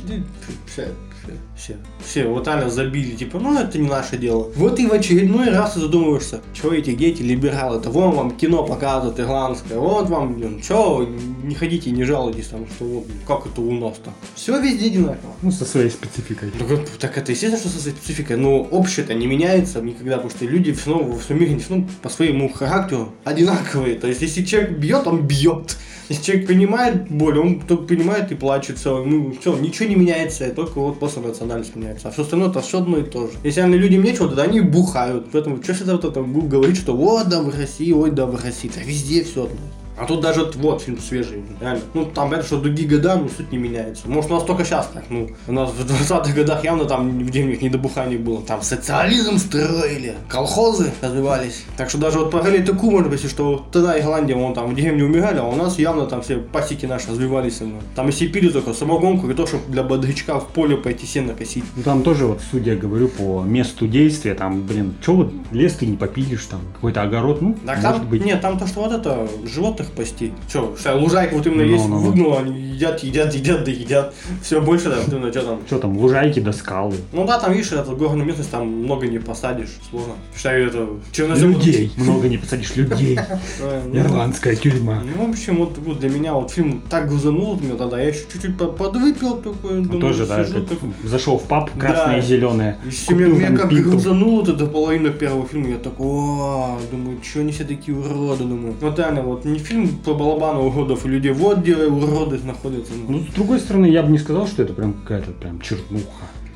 все, все, все, вот Аля забили, типа, ну это не наше дело. Вот и в очередной раз ты задумываешься, что эти дети либералы-то, вон вам кино показывают ирландское, вот вам, блин, что, не ходите, не жалуйтесь там, что вот, как это у нас-то. Все везде одинаково. Ну, со своей спецификой. Ну, как- так это естественно, что со своей спецификой, но общее-то не меняется никогда, потому что люди все равно во всем мире равно по своему характеру одинаковые. То есть, если человек бьет, он бьет. Если человек понимает боль, он только понимает и плачет все. Ну, все, ничего не меняется, только вот просто национальность меняется. А все остальное это все одно и то же. Если людям нечего, тогда они бухают. Поэтому что всегда вот это будут говорить, что вот да в России, ой да в России. Да везде все одно. А тут даже вот, фильм свежий, реально. Ну, там, это что другие года, ну, суть не меняется. Может, у нас только сейчас так, ну, у нас в 20-х годах явно там в деревнях не до бухания было. Там социализм строили, колхозы развивались. Так что даже вот параллель такую, может быть, что тогда и Голландия, вон там в деревне умирали, а у нас явно там все пасеки наши развивались. Ну. Там если пили только самогонку, и то, чтобы для бодрячка в поле пойти сено косить. Ну там тоже вот, судя говорю, по месту действия, там, блин, что вот лес ты не попилишь, там, какой-то огород, ну, Так может там, быть. нет, там то, что вот это, животных пасти. Все, лужайка вот именно Ну, есть, ну, ну. выгнула, они едят, едят, едят, да едят. Все, больше, да, именно, что там. Что там, лужайки до скалы. Ну да, там, видишь, это горная местность, там много не посадишь, сложно. Считаю, это чернозем. Людей. Много не посадишь людей. Ну, Ирландская тюрьма. Ну, в общем, вот, для меня вот фильм так грузанул меня тогда, я еще чуть-чуть по- подвыпил такой, думаю, Тоже, да, зашел в паб, красное и зеленое. И меня, как грузануло это до половины первого фильма, я такой, «О, думаю, что они все такие уроды, думаю. Вот реально, вот не фильм про балабана уродов и людей, вот где уроды находятся. ну. Ну, с другой стороны, я бы не сказал, что это прям какая-то прям чернуха.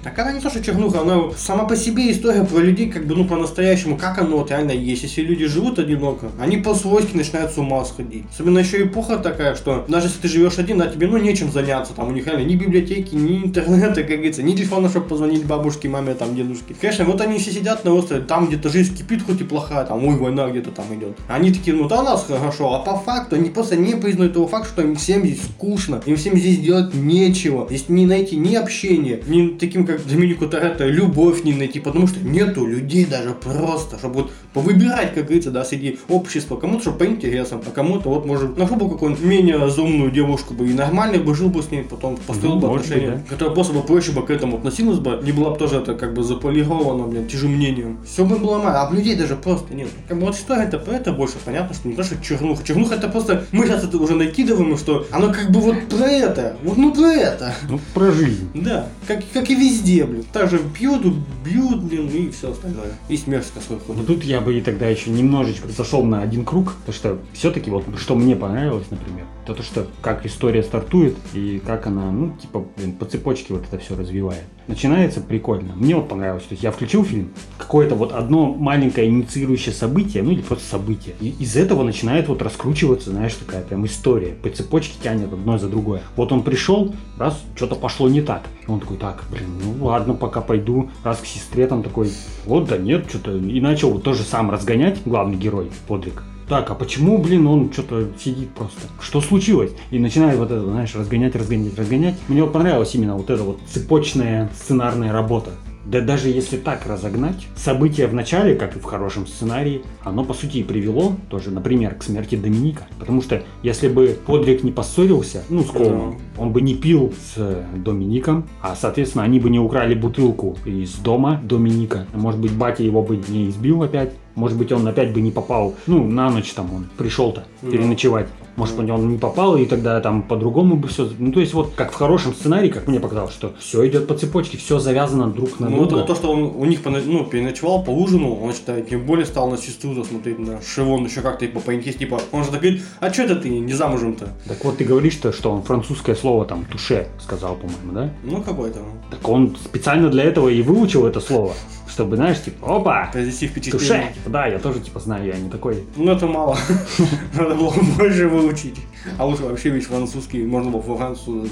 Так она не то, что чернуха, она сама по себе история про людей, как бы, ну, по-настоящему, как оно вот реально есть. Если люди живут одиноко, они по-свойски начинают с ума сходить. Особенно еще эпоха такая, что даже если ты живешь один, да, тебе, ну, нечем заняться, там, у них реально ни библиотеки, ни интернета, как говорится, ни телефона, чтобы позвонить бабушке, маме, там, дедушке. Конечно, вот они все сидят на острове, там где-то жизнь кипит, хоть и плохая, там, ой, война где-то там идет. Они такие, ну, да, нас хорошо, а по факту они просто не признают того факта, что им всем здесь скучно, им всем здесь делать нечего, здесь не найти ни общения, ни таким, как Доминику Торетто, любовь не найти, потому что нету людей даже просто, чтобы вот повыбирать, как говорится, да, среди общества, кому-то, по интересам, а кому-то вот, может, нашел бы какую-нибудь менее заумную девушку бы и нормально бы жил бы с ней, потом построил Ну, бы отношения, быть, которая просто бы проще бы к этому относилась бы, не была бы тоже это как бы заполирована, блин, чужим мнением. Все бы было нормально, а людей даже просто нет. Как бы вот что это это больше понятно, что не то, что чернуха. Чернуха это просто, мы сейчас это уже накидываем, что оно как бы вот про это, вот ну про это. Ну, про жизнь. Да, как, как и везде, блин. Также пьют, бьют, блин, и все остальное. И смерть свой Но ходит. тут я бы и тогда еще немножечко зашел на один круг, потому что все-таки вот что мне понравилось, например, то то, что как история стартует и как она, ну, типа, блин, по цепочке вот это все развивает. Начинается прикольно. Мне вот понравилось. То есть я включил фильм, какое-то вот одно маленькое инициирующее событие, ну или просто событие. И из этого начинает вот раскручиваться, знаешь, такая прям история. По цепочке тянет одно за другое. Вот он пришел, раз, что-то пошло не так. И он такой, так, блин, ну ладно, пока пойду. Раз к сестре там такой, вот да нет, что-то. И начал вот тоже сам разгонять, главный герой, Подрик. Так, а почему, блин, он что-то сидит просто? Что случилось? И начинает вот это, знаешь, разгонять, разгонять, разгонять. Мне вот понравилась именно вот эта вот цепочная сценарная работа. Да даже если так разогнать, событие в начале, как и в хорошем сценарии, оно по сути и привело тоже, например, к смерти Доминика. Потому что если бы Подрик не поссорился, ну, с Колманом, он бы не пил с Домиником, а, соответственно, они бы не украли бутылку из дома Доминика. Может быть, батя его бы не избил опять. Может быть, он опять бы не попал, ну, на ночь там он пришел-то Ну. переночевать. Может быть, он не попал, и тогда там по-другому бы все. Ну, то есть, вот как в хорошем сценарии, как мне показалось, что все идет по цепочке, все завязано друг на Ну, друга. вот то, что он у них ну, переночевал, поужинал, он считает, тем более стал на сестру смотреть на Шивон еще как-то типа поинтерес, типа, он же так говорит, а что это ты не замужем-то? Так вот, ты говоришь, что, он французское слово там туше сказал, по-моему, да? Ну, какой-то. Так он специально для этого и выучил это слово, чтобы, знаешь, типа, опа, Произвести туше. впечатление. Типа, да, я тоже, типа, знаю, я не такой. Ну, это мало. Надо было больше выучить. А лучше вообще весь французский, можно было во Францию.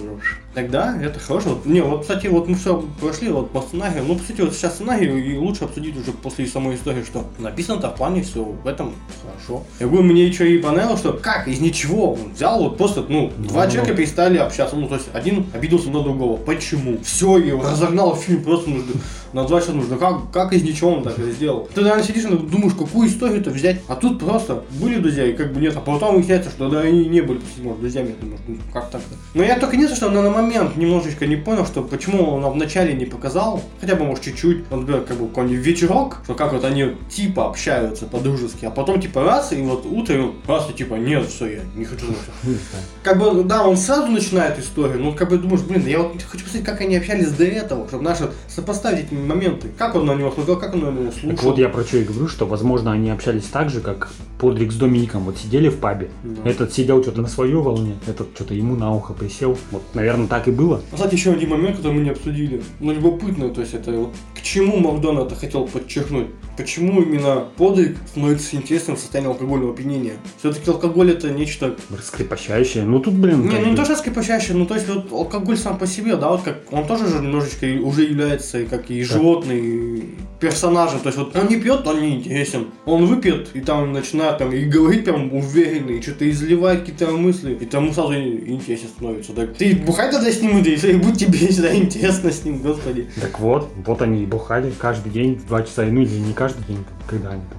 Тогда это хорошо. Вот, Не, вот, кстати, вот мы все прошли вот по сценарию. Ну, по сути, вот сейчас сценарий и лучше обсудить уже после самой истории, что написано-то в плане все в этом хорошо. Я говорю, мне еще и понравилось, что как из ничего он взял вот просто, ну, Ну, два ну, человека перестали общаться. Ну, то есть один обиделся на другого. Почему? Все, и разогнал фильм просто нужно, на два часа нужно. Как, как из ничего он так это сделал? Ты, наверное, сидишь и думаешь, какую историю-то взять. А тут просто были друзья, и как бы нет. А потом выясняется, что да, они не были, может, друзьями. Думаю, ну, как так-то? Но я только единственное, что на, на момент немножечко не понял, что почему он вначале не показал, хотя бы, может, чуть-чуть, вот, например, как бы какой-нибудь вечерок, что как вот они типа общаются по-дружески, а потом типа раз, и вот утром раз, и типа, нет, все, я не хочу. Не знаю. Как бы, да, он сразу начинает историю, но как бы думаешь, блин, я вот хочу посмотреть, как они общались до этого, чтобы наши сопоставить эти моменты. Как он на него смотрел, как он на него слушал. Так вот я про что и говорю, что, возможно, они общались так же, как Подрик с Домиником. Вот сидели в пабе, Да. этот сидел что-то на своей волне, этот что-то ему на ухо присел. Вот, наверное, так и было. Кстати, еще один момент, который мы не обсудили. Ну, любопытно, то есть это вот к чему Макдональд хотел подчеркнуть. Почему именно подвиг становится интересным в состоянии алкогольного опьянения. Все-таки алкоголь это нечто... Раскрепощающее. Ну тут, блин, Не, ну не то, что скрепощающее, ну то есть вот алкоголь сам по себе, да, вот как он тоже же немножечко уже является как и животный и персонажем. То есть вот он не пьет, он не интересен. Он выпьет и там начинает там и говорить прям уверенно, и что-то изливает какие-то мысли, и тому сразу и- интересно становится. Так ты бухай тогда с ним, да и будь тебе всегда интересно с ним, господи. Так вот, вот они и бухали каждый день в два часа, ну или не каждый день, там, когда они там вот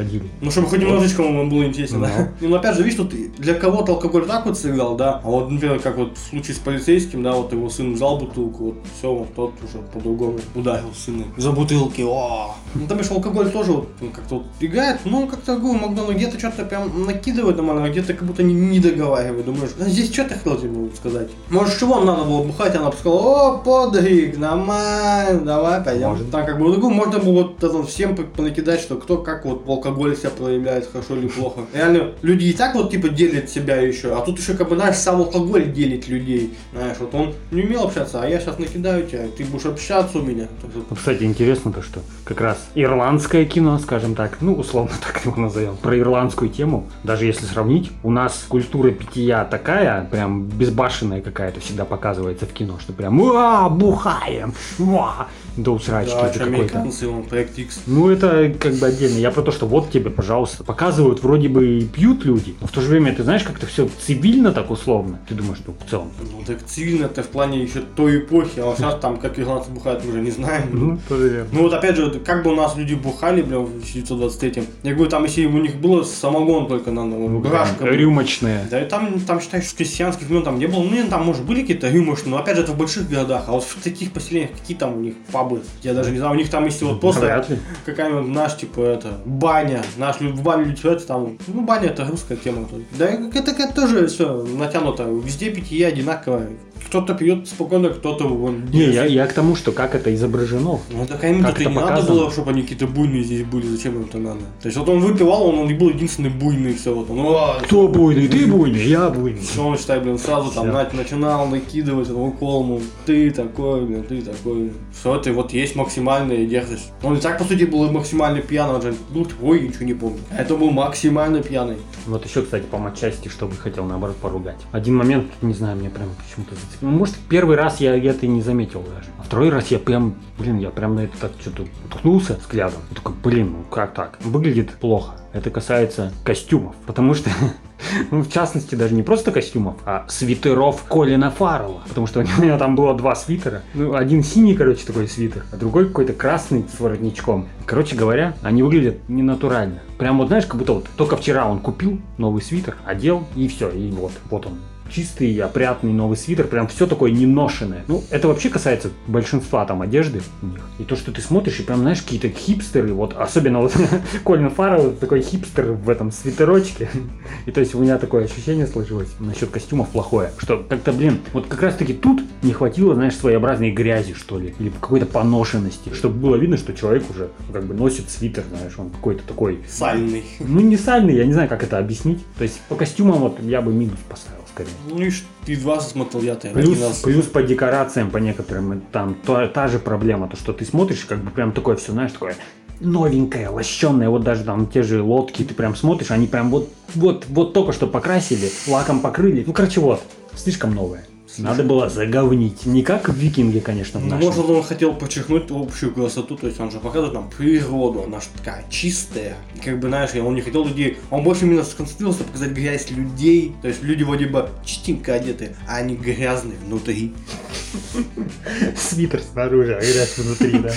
ходили. Ну, чтобы хоть немножечко ему было интересно, Ну. да. Ну, но опять же, видишь, тут для кого-то алкоголь так вот сыграл, да, а вот, например, как вот в случае с полицейским, да, вот его сын взял бутылку, вот все, вот тот уже по-другому ударил сына за бутылки, о Ну, там еще алкоголь тоже вот ну, как-то вот играет, ну, как-то говорю, Макдональд где-то что-то прям накидывает нормально, а где-то как будто не, не договаривает, думаешь, а здесь что ты хотел тебе сказать? Может, чего вам надо было бухать, она бы сказала, о, подвиг, нормально, давай пойдем. Может. Там как бы, ну, можно было вот это всем по- понакидать, что кто как вот в алкоголе себя проявляет, хорошо или плохо. Реально, люди и так вот типа делят себя еще, а тут еще как бы, знаешь, сам алкоголь делит людей. Знаешь, вот он не умел общаться, а я сейчас накидаю тебя, ты будешь общаться у меня. Вот, кстати, интересно то, что как раз ирландское кино, скажем так, ну, условно так его назовем, про ирландскую тему, даже если сравнить, у нас культура питья такая, прям безбашенная какая-то всегда показывается в кино, что прям «Уа, бухаем! Уа!» до усрачки Да, это какой-то. Ну, это как бы отдельно. Я про то, что вот тебе, пожалуйста, показывают, вроде бы и пьют люди, но в то же время, ты знаешь, как-то все цивильно так условно. Ты думаешь, ну, в целом. Ну так цивильно это в плане еще той эпохи, а сейчас там как ирландцы бухают, мы уже не знаем. Ну, тоже верно. Ну вот опять же, как бы у нас люди бухали, бля, в 1923 Я говорю, там если у них было самогон только на Ну, была. рюмочные. Да и там, там считай, что крестьянских времен там не было. Ну, там, может, были какие-то рюмочные, но опять же, это в больших городах. А вот в таких поселениях, какие там у них пабы? Я даже не знаю, у них там если вот просто какая-нибудь наш, типа, это, баня. Наш в баню ходят, там, ну, баня это русская тема. Да это, это тоже все натянуто. Везде питье одинаковое. Кто-то пьет спокойно, кто-то вон. Не, я, я к тому, что как это изображено. Ну так им это не надо показано? было, чтобы они какие-то буйные здесь были, зачем им это надо? То есть вот он выпивал, он, он и был единственный буйный, все вот он, «О, Кто буйный? Ты буйный, я буйный. Все, он, считай, блин, сразу там на- начинал накидывать этот укол, ты такой, блин, ты такой. Все это вот есть максимальная дерзость. Он и так, по сути, был максимально пьяный, он же был ой, ничего не помню. А это был максимально пьяный. Вот еще, кстати, по матчасти, что бы хотел, наоборот, поругать. Один момент, не знаю, мне прям почему-то. Ну, может, первый раз я это не заметил даже. А второй раз я прям, блин, я прям на это так что-то ткнулся взглядом. И такой, блин, ну как так? Выглядит плохо. Это касается костюмов. Потому что, ну, в частности, даже не просто костюмов, а свитеров Колина Фаррелла. Потому что у него там было два свитера. Ну, один синий, короче, такой свитер, а другой какой-то красный с воротничком. Короче говоря, они выглядят ненатурально. Прям вот, знаешь, как будто вот только вчера он купил новый свитер, одел, и все, и вот, вот он. Чистый, опрятный новый свитер, прям все такое неношенное. Ну, это вообще касается большинства там одежды у них. И то, что ты смотришь, и прям, знаешь, какие-то хипстеры, вот, особенно вот Колин Фаррелл, такой хипстер в этом свитерочке. И то есть у меня такое ощущение сложилось насчет костюмов плохое, что как-то, блин, вот как раз таки тут не хватило, знаешь, своеобразной грязи, что ли, или какой-то поношенности, чтобы было видно, что человек уже как бы носит свитер, знаешь, он какой-то такой Сальный. ну, не сальный, я не знаю, как это объяснить. То есть по костюмам вот я бы минус поставил скорее. Ну и ты два смотрел, я-то Плюс, один раз. плюс по декорациям, по некоторым, и там то- та же проблема, то что ты смотришь, как бы прям такое все, знаешь, такое новенькое, лощеное, вот даже там те же лодки, ты прям смотришь, они прям вот, вот, вот только что покрасили, лаком покрыли, ну, короче, вот, слишком новое. Надо было заговнить. Не как в викинге, конечно, в нашем. может, он хотел подчеркнуть общую красоту, то есть он же показывает нам природу, она же такая чистая. И как бы, знаешь, он не хотел людей, он больше именно сконцентрировался показать грязь людей. То есть люди вроде бы чистенько одеты, а они грязные внутри. Свитер снаружи, а грязь внутри, да.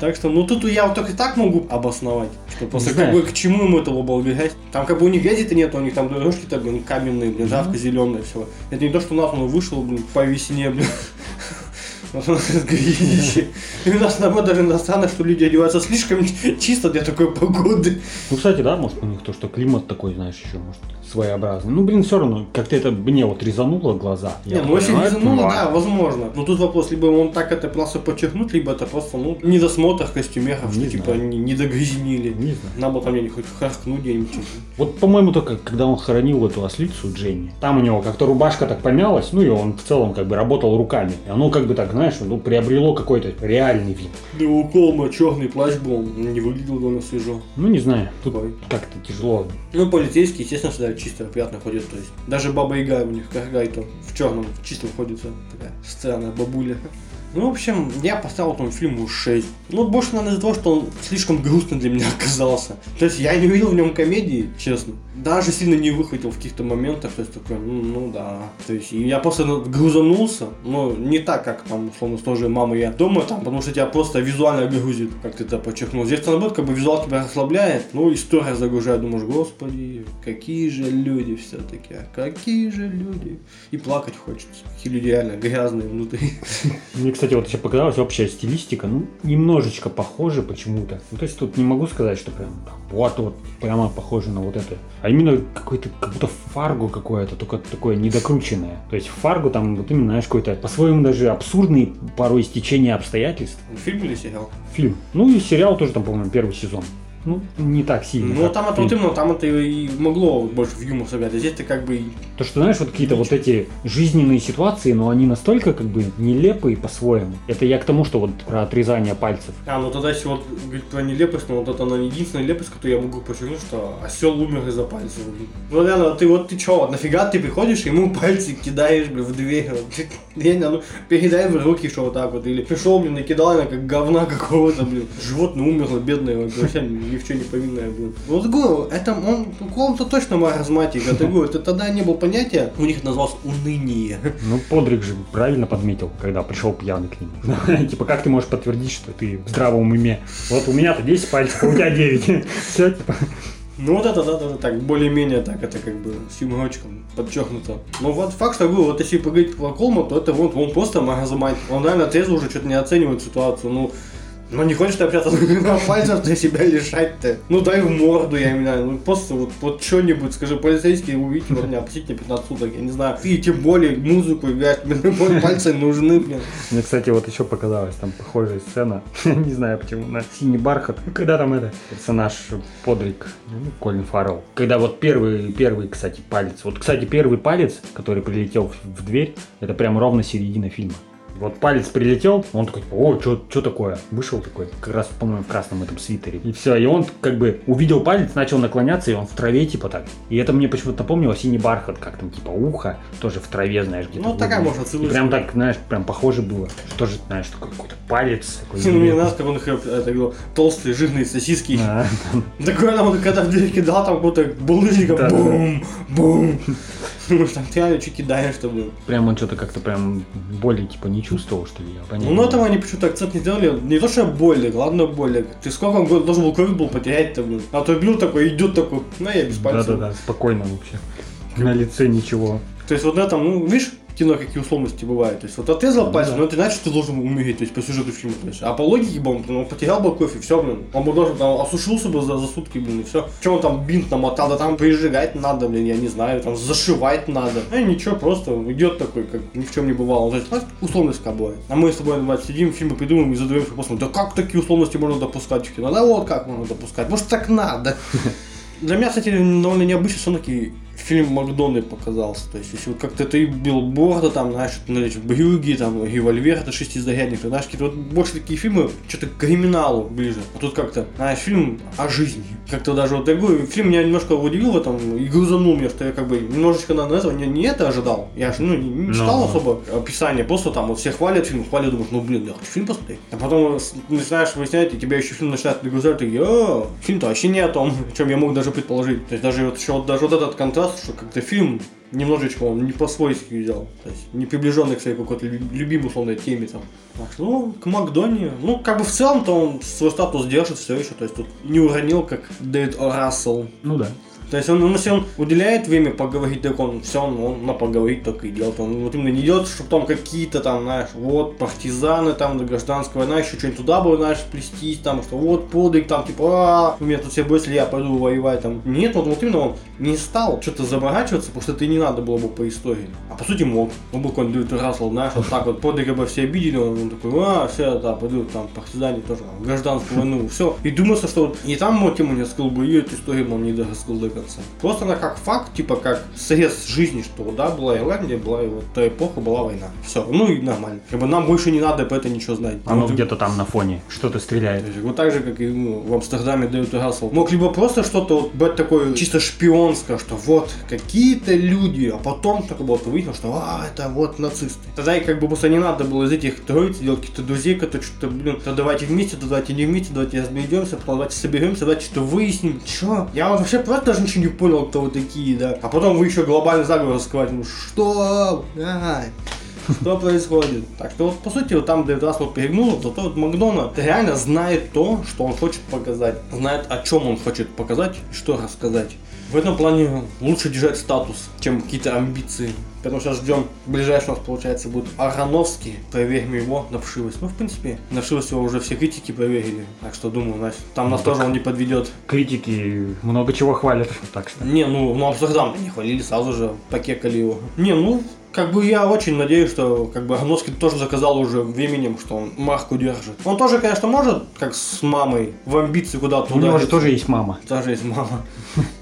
Так что, ну тут я вот только так могу обосновать, что просто знаю. как бы к чему ему это было грязь. Там как бы у них грязи-то нет, у них там дорожки-то, блин, каменные, блин, жарко зеленые, все. Это не то, что у нас он вышел, блин, по весне, блин. У нас грязище. И у нас наоборот даже иностранно, что люди одеваются слишком чисто для такой погоды. Ну, кстати, да, может, у них то, что климат такой, знаешь, еще, может, своеобразный. Ну, блин, все равно, как-то это мне вот резануло глаза. Не, ну понимаю, резануло, ну, да, возможно. Но тут вопрос, либо он так это просто подчеркнуть, либо это просто, ну, недосмотр костюмеров, что типа они не догрязнили. Не знаю. Надо было там где-нибудь харкнуть где-нибудь. Вот, по-моему, только когда он хоронил эту ослицу Дженни, там у него как-то рубашка так помялась, ну и он в целом как бы работал руками. И оно как бы так, знаешь, знаешь, ну, приобрело какой-то реальный вид. Да у Колма черный плащ был, не выглядел довольно свежо. Ну, не знаю, тут Ой. как-то тяжело. Ну, полицейские, естественно, всегда чисто, приятно ходят, то есть. Даже Баба Яга у них, какая-то в черном, в чистом ходится, такая странная бабуля. Ну, в общем, я поставил этому фильму 6. Ну, больше, наверное, из-за того, что он слишком грустный для меня оказался. То есть, я не увидел в нем комедии, честно. Даже сильно не выхватил в каких-то моментах, то есть, такой, ну, ну да. То есть, я просто ну, грузанулся, но не так, как там, условно, с той же мамой я дома, там, потому что тебя просто визуально грузит, как ты это подчеркнул. Здесь, наоборот, как бы визуал тебя расслабляет, ну, история загружает, думаешь, господи, какие же люди все-таки, а какие же люди. И плакать хочется, какие люди реально грязные внутри. Мне, кстати, вот еще показалась общая стилистика, ну, немножечко похожа почему-то. Ну, то есть тут не могу сказать, что прям вот, вот, прямо похоже на вот это. А именно какой-то, как будто фарго какое-то, только такое недокрученное. То есть фарго там вот именно, знаешь, какой-то по-своему даже абсурдный порой стечение обстоятельств. Фильм или сериал? Фильм. Ну и сериал тоже там, по-моему, первый сезон. Ну, не так сильно. Ну, там это фильм. вот именно, там это и могло больше в юмор сыграть, а здесь ты как бы... То, что, знаешь, вот какие-то вот эти жизненные ситуации, но они настолько как бы нелепые по-своему. Это я к тому, что вот про отрезание пальцев. А, ну тогда если вот говорить про нелепость, ну вот это она единственная нелепость, которую я могу подчеркнуть, что осел умер из-за пальцев. Ну реально, ты вот ты чё, вот нафига ты приходишь, ему пальцы кидаешь, блин, в дверь, ты, реально, ну, передай в руки, что вот так вот, или пришел, блин, накидал, она как говна какого-то, блин, животное умерло, бедное, вообще ни в чем не повинное, блин. Вот говорю, это он, у кого-то точно маразматик, это говорю, это тогда не было понятия, у них это называлось уныние. Ну, Подрик же правильно подметил, когда пришел пьяный к нему. Типа, как ты можешь подтвердить, что ты в здравом уме? Вот у меня-то 10 пальцев, а у тебя 9. Все, типа. Ну вот это, да, да, так, более-менее так, это как бы с юморочком подчеркнуто. Но вот факт, что говорю, вот если поговорить про Колма, то это вот он просто маразматик. Он реально трезво уже что-то не оценивает ситуацию, ну... Ну не хочешь ты общаться на пальцев, ты себя лишать-то. Ну дай в морду, я имею Ну просто вот, вот что-нибудь, скажи, полицейские, увидите вот меня, опустите мне 15 суток, я не знаю. И тем более музыку играть, мне пальцы нужны, блин. Мне, кстати, вот еще показалась там похожая сцена, не знаю почему, на синий бархат. Когда там это, персонаж Подрик, ну, Колин Фаррелл. Когда вот первый, первый, кстати, палец. Вот, кстати, первый палец, который прилетел в, в дверь, это прям ровно середина фильма. Вот палец прилетел, он такой, о, что такое? Вышел такой, как раз, по-моему, в красном этом свитере. И все, и он как бы увидел палец, начал наклоняться, и он в траве типа так. И это мне почему-то напомнило синий бархат, как там типа ухо, тоже в траве, знаешь, где-то. Ну, такая, может, отсылочка. прям так, знаешь, прям похоже было. Что же, знаешь, такой какой-то палец. такой Ну, мне нравится, как он их, это, говорил, толстые, жирные сосиски. Такой она вот когда в дверь кидал, там какой-то булыжником, бум, бум. Ну, там ты что кидаешь, что было. Прям он что-то как-то прям боли типа не чувствовал, что ли, я понятия Ну, знаю. они почему-то акцент не сделали. Не то, что боли, ладно, боли. Ты сколько он должен был кровь был потерять-то. А то бил такой, идет такой, ну я без пальцев. Да-да-да, спокойно вообще. На лице ничего. То есть вот на этом, ну, видишь, кино какие условности бывают. То есть вот отрезал Ну пальцы, да. но это значит, ты должен умереть, то есть по сюжету фильма. Есть. А по логике бы он, ну, потерял бы и все, блин. Он бы должен там осушился бы за, за сутки, блин, и все. Че он там бинт намотал, да там прижигать надо, блин, я не знаю, там зашивать надо. Ну и ничего, просто идет такой, как ни в чем не бывало. То есть, а, условность бывает. А мы с тобой, бывает, сидим, фильмы придумываем и задаем вопросом, да как такие условности можно допускать в кино? Да вот как можно допускать, может так надо. Для меня, кстати, довольно необычно все-таки фильм Макдональд показался. То есть, если вот как-то ты билборда, там, знаешь, знаешь, брюги, там, револьвер, это шестизарядник, ты знаешь, какие-то вот больше такие фильмы, что-то к криминалу ближе. А тут как-то, знаешь, фильм о жизни. Как-то даже вот такой фильм меня немножко удивил в этом и грузанул меня, что я как бы немножечко на этого не, не это ожидал. Я же, ну, не, не читал Ну. особо описание, просто там вот все хвалят фильм, хвалят, думаешь, ну, блин, я хочу фильм посмотреть. А потом начинаешь выяснять, и тебя еще фильм начинает нагружать, и о, фильм-то вообще не о том, о чем я мог даже предположить. То есть даже вот еще вот, даже вот этот контраст, что как-то фильм немножечко он не по-свойски взял. То есть не приближенный к своей какой-то лю- любимой условной теме там. Так что, ну, к Макдоне. Ну, как бы в целом-то он свой статус держит все еще. То есть тут не уронил, как Дэвид О. Рассел. Ну да. То есть он, ну, если он уделяет время поговорить, так он все, он, он на поговорить только и делает. Он вот именно не идет, чтобы там какие-то там, знаешь, вот партизаны там, до гражданская война, еще что-нибудь туда бы, знаешь, плестись, там, что вот подвиг, там, типа, а, у меня тут все бросили, я пойду воевать, там. Нет, вот, вот именно он не стал что-то заморачиваться, потому что это не надо было бы по истории. А по сути мог. Он был какой-нибудь Дэвид Рассел, знаешь, вот так вот подвига бы все обидели, он, он такой, а, все, да, пойдут там партизане тоже, там, гражданскую войну, все. И думается, что вот и там вот ему не рассказал бы, и эту историю он не рассказал, конца. Просто она как факт, типа как срез жизни, что да, была Ирландия, была и вот та эпоха, была война. Все, ну и нормально. Как бы нам больше не надо по это ничего знать. Оно Вот, где-то там на фоне что-то стреляет. есть, Вот так же, как и ну, в Амстердаме Дэвид Рассел. Мог либо просто что-то вот быть такое чисто шпионское, что вот какие-то люди, а потом так вот выяснилось, что а, это вот нацисты. Тогда и как бы просто не надо было из этих троиц делать каких-то друзей, которые что-то, блин, то давайте вместе, то давайте не вместе, давайте разберемся, давайте соберемся, давайте что-то выясним. Чё? Я вот вообще просто даже ничего не понял, кто вы такие, да. А потом вы еще глобальный заговор раскрываете. Ну что? Ай. Что происходит? Так что вот по сути вот там Дэвид Рассел перегнул, зато вот Макдональд реально знает то, что он хочет показать. Знает о чем он хочет показать и что рассказать. В этом плане лучше держать статус, чем какие-то амбиции. Поэтому сейчас ждем. Ближайший у нас, получается, будет Ароновский. Проверим его на вшивость. Ну, в принципе, на вшивость его уже все критики проверили. Так что, думаю, Настя, там нас Ну, тоже он не подведет. Критики много чего хвалят, так что. Не, ну, ну Амстердам не хвалили, сразу же покекали его. Не, ну, как бы я очень надеюсь, что как бы Агновский тоже заказал уже временем, что он марку держит. Он тоже, конечно, может, как с мамой, в амбиции куда-то У него же тоже есть мама. Тоже есть мама.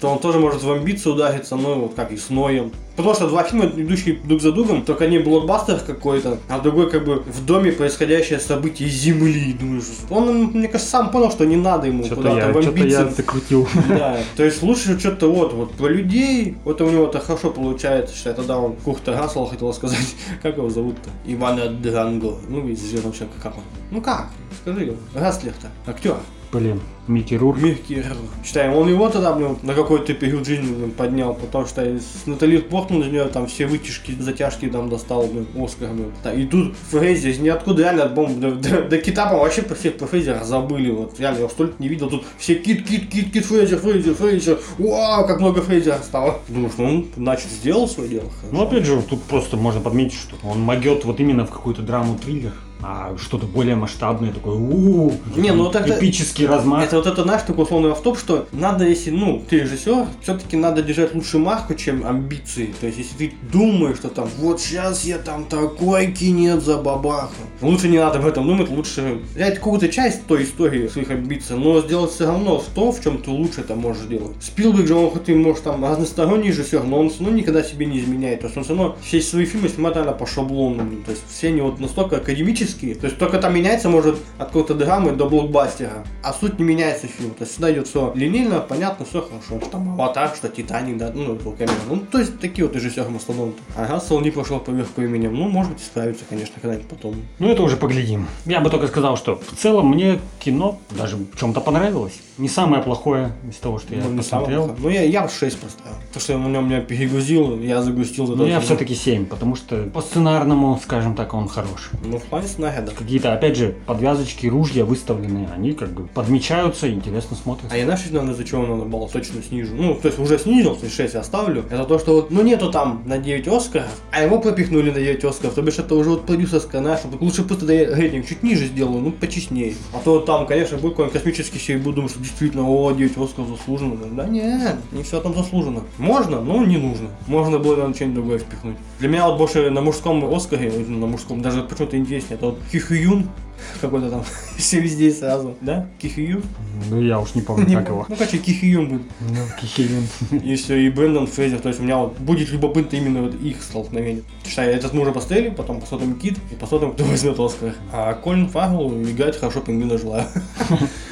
Что он тоже может в амбиции удариться, ну, вот как и с Ноем. Потому что два фильма, идущие друг за другом, только они блокбастер какой-то, а другой как бы в доме происходящее событие Земли. Думаешь, он, мне кажется, сам понял, что не надо ему Что-то куда-то я, в что-то я закрутил. Да, то есть лучше что-то вот, вот про людей, вот у него это хорошо получается, считай, тогда он Курта Рассела хотел сказать, как его зовут-то? Ивана Дранго, ну, из «Зеленого человека», как он? Ну как? Скажи, Расслер-то, актер. Блин, Микки Рур. Мягкий Считаем, он его тогда, блин, на какой-то период жизни блин, поднял, потому что с Натали Портман из нее там все вытяжки, затяжки там достал, блин, Оскар, блин. Да, и тут Фрейзи из ниоткуда реально от бомб до, до, до кита, по вообще про всех про Фрейзера забыли, вот, реально, я его столько не видел, тут все кит, кит, кит, кит, Фрейзер, Фрейзер, Фрейзер, вау, как много Фрейзера стало. Думаешь, ну он, значит, сделал свое дело. Ну, хорошо. опять же, тут просто можно подметить, что он могет вот именно в какую-то драму-триллер, а что-то более масштабное, такое, у Не, ну, так-то- эпический размах. Это вот это наш такой условный автоп, что надо, если, ну, ты режиссер, все-таки надо держать лучше марку, чем амбиции. То есть, если ты думаешь, что там, вот сейчас я там такой кинет за бабаху. Лучше не надо об этом думать, лучше взять какую-то часть той истории своих амбиций, но сделать все равно то, в чем ты лучше это можешь делать. Спилберг же, он хоть и может там разносторонний режиссер, но он равно никогда себе не изменяет. То есть он все равно все свои фильмы снимает наверное, по шаблону. То есть все они вот настолько академические. То есть только там меняется, может, от какой-то драмы до блокбастера. А суть не меняется фильм. То есть всегда идет все линейно, понятно, все хорошо. Что там Аватар, что Титаник, да, ну, Кэмерон. Ну, то есть такие вот режиссеры мастодонты. А Рассел не прошел поверху именем. Ну, может быть, справится, конечно, когда-нибудь потом. Ну, это уже поглядим. Я бы только сказал, что в целом мне кино даже в чем-то понравилось. Не самое плохое из того, что я Ну, посмотрел. Ну, я, я 6 поставил. То, что он меня перегрузил, я загрустил. Ну, я все-таки 7, потому что по сценарному, скажем так, он хорош. Ну, в плане сценария, да. Какие-то, опять же, подвязочки, ружья выставлены, они как бы подмечаются, интересно смотрятся. А я знаешь, наверное, за чего надо было точно снижу? Ну, то есть уже снизил, то есть 6 оставлю. Это то, что вот, ну нету там на 9 Оскаров, а его пропихнули на 9 Оскаров. То бишь это уже вот продюсерская наша. Лучше просто да я рейтинг чуть ниже сделаю, ну почестнее. А то вот там, конечно, будет какой-нибудь космический серий, буду думать, что действительно, о, 9 Оскаров заслуженно. Да нет, не все там заслуженно. Можно, но не нужно. Можно было, наверное, что-нибудь другое впихнуть. Для меня вот больше на мужском Оскаре, на мужском, даже почему-то интереснее, это вот Хи Юн, какой-то там, все везде сразу, да? Кихи Юн? Ну, я уж не помню, Не как его. Ну, короче, Кихи Юн будет. Ну, Кихилин. И все, и Брэндон Фрейзер. То есть у меня вот будет любопытно именно вот их столкновение. Считай, этот мы уже поставили, потом посмотрим Кит, и посмотрим, кто возьмет Оскар. А Колин Фаррелл играет хорошо, пингвина желаю.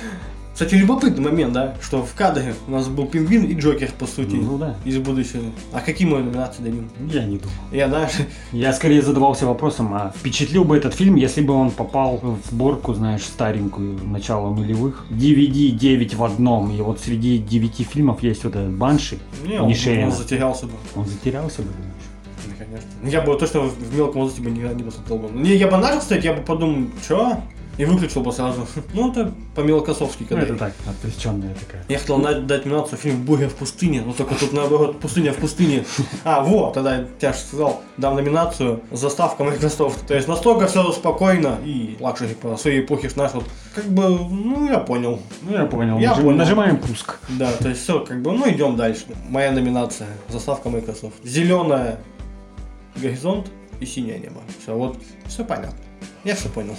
Кстати, любопытный момент, да, что в кадре у нас был пингвин и Джокер, по сути, Ну да. из будущего. А какие мы номинации дадим? Я не думаю. Я, знаешь, Я скорее задавался вопросом, а впечатлил бы этот фильм, если бы он попал в сборку, знаешь, старенькую, начала нулевых. DVD 9 в одном, и вот среди 9 фильмов есть вот этот Банши, не, он, он затерялся бы. Он затерялся бы, думаешь? Конечно. Ну, Я бы точно в мелком возрасте бы никогда не посмотрел бы. Не, я бы начал, кстати, я бы подумал, чё? И выключил бы сразу. Ну, это по-мелкосовски, Ну, когда... это так, отвлеченная такая. Я хотел дать номинацию фильм «Буря в пустыне», но только тут наоборот «Пустыня в пустыне». А, вот, тогда я тебе ж сказал, дам номинацию «Заставка Microsoft». То есть настолько все спокойно и luxury по своей эпохе, знаешь, вот, как бы, ну, я понял. Ну, я понял. Я Нажим- понял. Нажимаем пуск. Да, то есть все, как бы, ну, идем дальше. Моя номинация «Заставка Microsoft». Зеленая горизонт и синее небо. Все, вот, все понятно. Я все понял.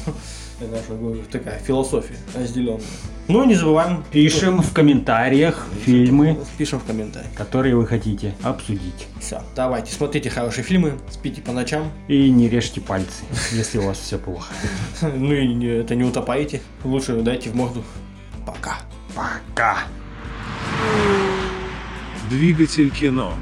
Это наша говорю, такая философия разделенная. Ну и не забываем. Пишем в комментариях фильмы, Пишем в комментариях. которые вы хотите обсудить. Все, давайте, смотрите хорошие фильмы, спите по ночам. И не режьте пальцы, если у вас все плохо. Ну и не- это не утопаете. Лучше дайте в морду. Пока. Пока. Двигатель кино.